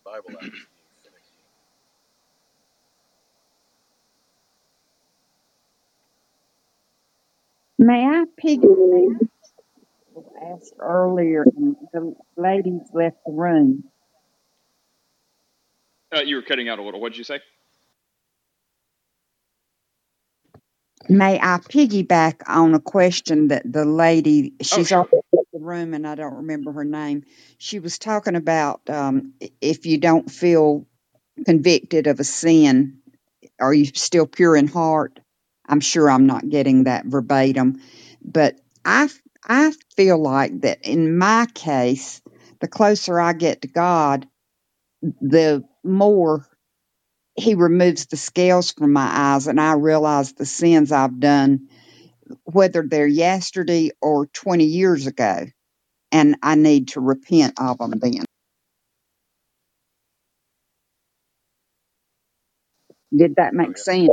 My Bible app is being finicky. May I piggyback? was asked earlier, and the ladies left the room. Uh, you were cutting out a little. What did you say? May I piggyback on a question that the lady, Oh, she's sure. already the room and I don't remember her name. She was talking about um, if you don't feel convicted of a sin, are you still pure in heart? I'm sure I'm not getting that verbatim, but I I feel like that in my case, the closer I get to God, the more he removes the scales from my eyes and I realize the sins I've done, whether they're yesterday or 20 years ago, and I need to repent of them then. Did that make sense?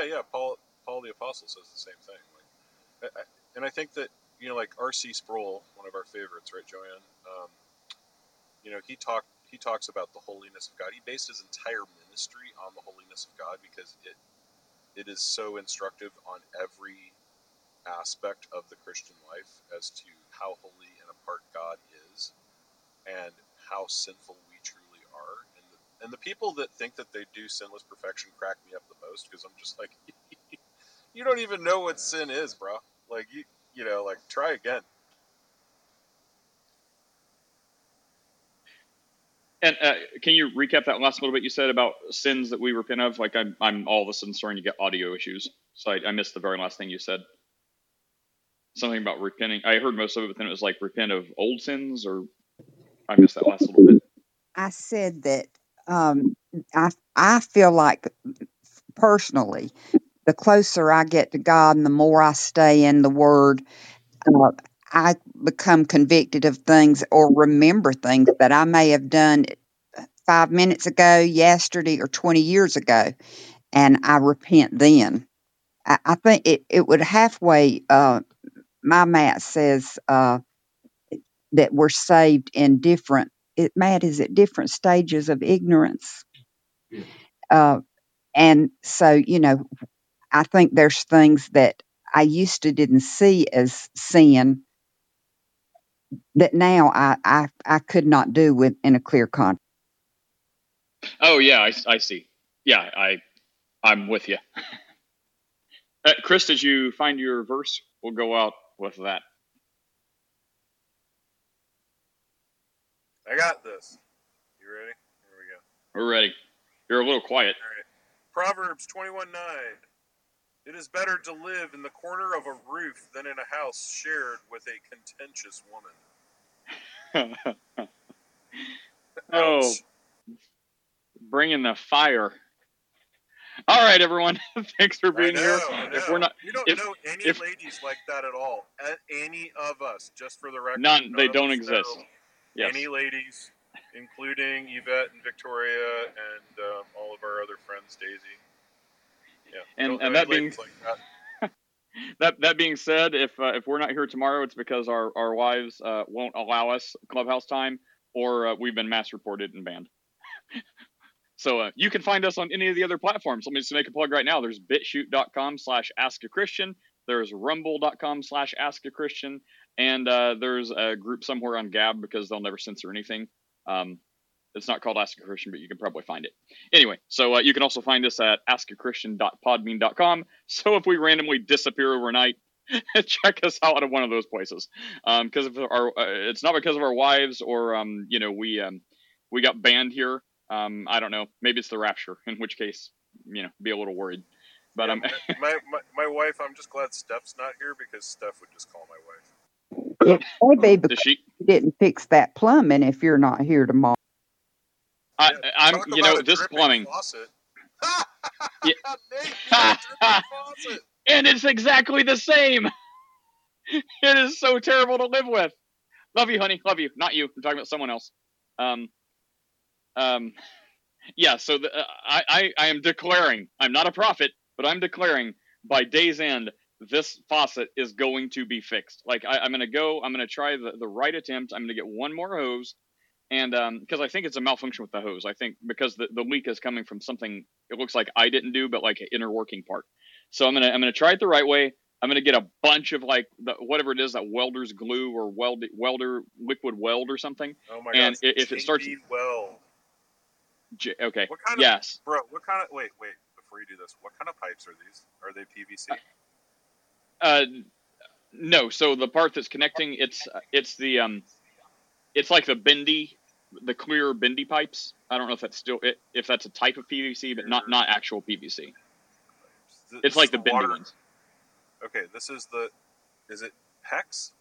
Yeah, yeah. Paul Paul the Apostle says the same thing. Like, I, and I think that you know, like R.C. Sproul, one of our favorites, right, Joanne? Um, you know, he talked he talks about the holiness of God. He based his entire ministry on the holiness of God because it it is so instructive on every aspect of the Christian life as to how holy and apart God is and how sinful we. And the, people that think that they do sinless perfection crack me up the most because I'm just like, [laughs] you don't even know what sin is, bro. Like you, you know, like try again. And uh, can you recap that last little bit you said about sins that we repent of? Like I'm, I'm all of a sudden starting to get audio issues, so I, I missed the very last thing you said. Something about repenting. I heard most of it, but then it was like repent of old sins, or I missed that last little bit. I said that um, I I feel like personally, the closer I get to God and the more I stay in the Word, uh, I become convicted of things or remember things that I may have done five minutes ago, yesterday, or 20 years ago, and I repent then. I, I think it, it would halfway, uh, my Matt says uh, that we're saved in different, it, Matt, is it different stages of ignorance? Uh, and so, you know, I think there's things that I used to didn't see as sin that now I, I, I could not do with in a clear conscience. Oh yeah, I, I see. Yeah, I, I'm with you. [laughs] Uh, Chris, did you find your verse? We'll go out with that. I got this. You ready? Here we go. We're ready. You're a little quiet. All right. Proverbs 21 9. It is better to live in the corner of a roof than in a house shared with a contentious woman. [laughs] oh, bringing the fire. All right, everyone. [laughs] Thanks for being know, here. If we're not, we don't if know any if ladies like that at all. Any of us, just for the record. none, they don't exist. know Yes. Any ladies, including Yvette and Victoria and um, all of our other friends, Daisy. Yeah. And and that being like that. [laughs] that that being said, if uh, if we're not here tomorrow, it's because our our wives uh, won't allow us clubhouse time, or uh, we've been mass reported and banned. [laughs] So uh, you can find us on any of the other platforms. Let me just make a plug right now. There's bitchute.com slash ask a Christian. There's rumble.com slash ask a Christian. And uh, there's a group somewhere on Gab because they'll never censor anything. Um, it's not called Ask a Christian, but you can probably find it. Anyway, so uh, you can also find us at askachristian.podbean.com. [laughs] So if we randomly disappear overnight, [laughs] check us out at one of those places. Because um, our, uh, it's not because of our wives or um, you know we um, we got banned here. Um, I don't know. Maybe it's the rapture, in which case, you know, be a little worried. But Yeah, um, my, [laughs] my, my wife, I'm just glad Steph's not here because Steph would just call my wife. It may be because she? you didn't fix that plumbing if you're not here tomorrow. I, I'm. talk you know, this plumbing. faucet. Yeah. [laughs] Nate, you gotta turn the faucet. and it's exactly the same. [laughs] It is so terrible to live with. Love you, honey. Love you. Not you. I'm talking about someone else. Um, um, yeah. So the, uh, I, I, I am declaring. I'm not a prophet, but I'm declaring by day's end, this faucet is going to be fixed. Like I, I'm going to go. I'm going to try the, the right attempt. I'm going to get one more hose, and because I think it's a malfunction with the hose. I think because the, the leak is coming from something. It looks like I didn't do, but like an inner working part. So I'm gonna I'm gonna try it the right way. I'm gonna get a bunch of like the, whatever it is that welder's glue or weld welder liquid weld or something. Oh my And god. And if it starts- JB Well, J- okay. what kind of Yes. bro? What kind of wait wait before you do this? What kind of pipes are these? Are they PVC? Uh, no. So the part that's connecting, it's it's the um, it's like the bendy, the clear bendy pipes. I don't know if that's still it, if that's a type of PVC, but not not actual PVC. Th- It's like is the bendy ones. Okay, this is the. Is it PEX?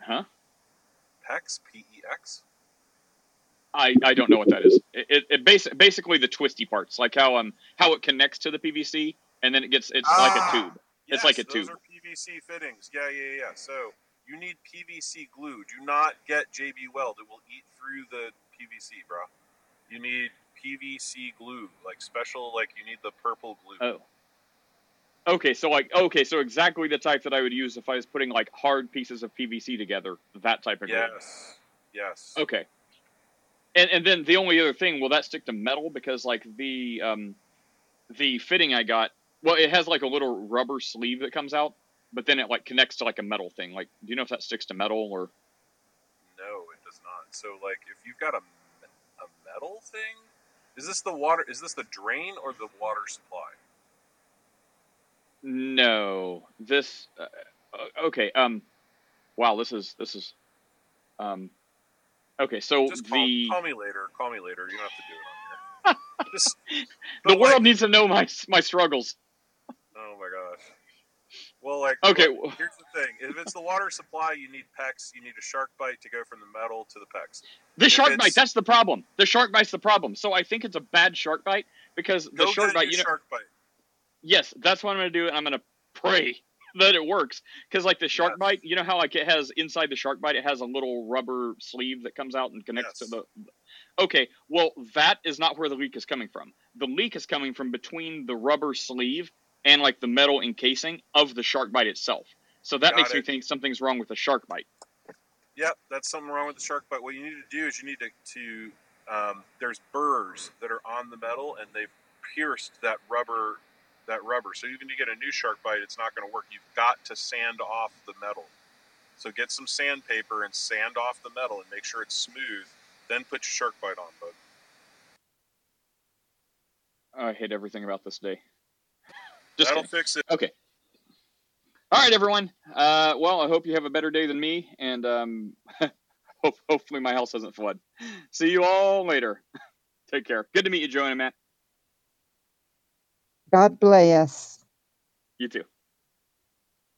Huh? PEX? P E X? I, I don't know what that is. It, it, it basi- basically the twisty parts, like how um how it connects to the PVC, and then it gets it's like a Ah, tube. It's like a those tube. are PVC fittings. Yeah, yeah, yeah. So you need PVC glue. Do not get JB Weld. It will eat through the PVC, bro. You need PVC glue, like special. Like you need the purple glue. Oh. Okay, so like okay, so exactly the type that I would use if I was putting like hard pieces of PVC together, that type of glue. yes, yes. Okay. And and then the only other thing, will that stick to metal? Because like the um the fitting I got, well, it has like a little rubber sleeve that comes out, but then it like connects to like a metal thing. Like, do you know if that sticks to metal or? No, it does not. So like, if you've got a a metal thing, is this the water? Is this the drain or the water supply? No, this. Uh, okay. Um. Wow. This is this is. Um. Okay. So Just call, the call me later. Call me later. You don't have to do it on here. [laughs] Just, the world like- needs to know my my struggles. Well, like Okay, look, well- here's the thing: if it's the water supply, you need PEX. You need a shark bite to go from the metal to the PEX. The If shark bite. That's the problem. The shark bite's the problem. So I think it's a bad shark bite because the shark bite. You know. shark bite. Yes, that's what I'm gonna do, and I'm gonna pray [laughs] that it works. Because like the shark Yes. bite, you know how like it has inside the shark bite, it has a little rubber sleeve that comes out and connects Yes. to the. Okay, well that is not where the leak is coming from. The leak is coming from between the rubber sleeve and like the metal encasing of the shark bite itself. So that Got makes me think something's wrong with the shark bite. Yep, that's something wrong with the shark bite. What you need to do is you need to, to um, there's burrs that are on the metal and they've pierced that rubber that rubber. So even to get a new shark bite, it's not going to work. You've got to sand off the metal. So get some sandpaper and sand off the metal and make sure it's smooth. Then put your shark bite on, bud. I hate everything about this day. Just That'll kidding. fix it. Okay. All right, everyone. Uh, well, I hope you have a better day than me, and um, [laughs] hope, hopefully my house doesn't flood. See you all later. [laughs] Take care. Good to meet you, Joanna, Matt. God bless. You too.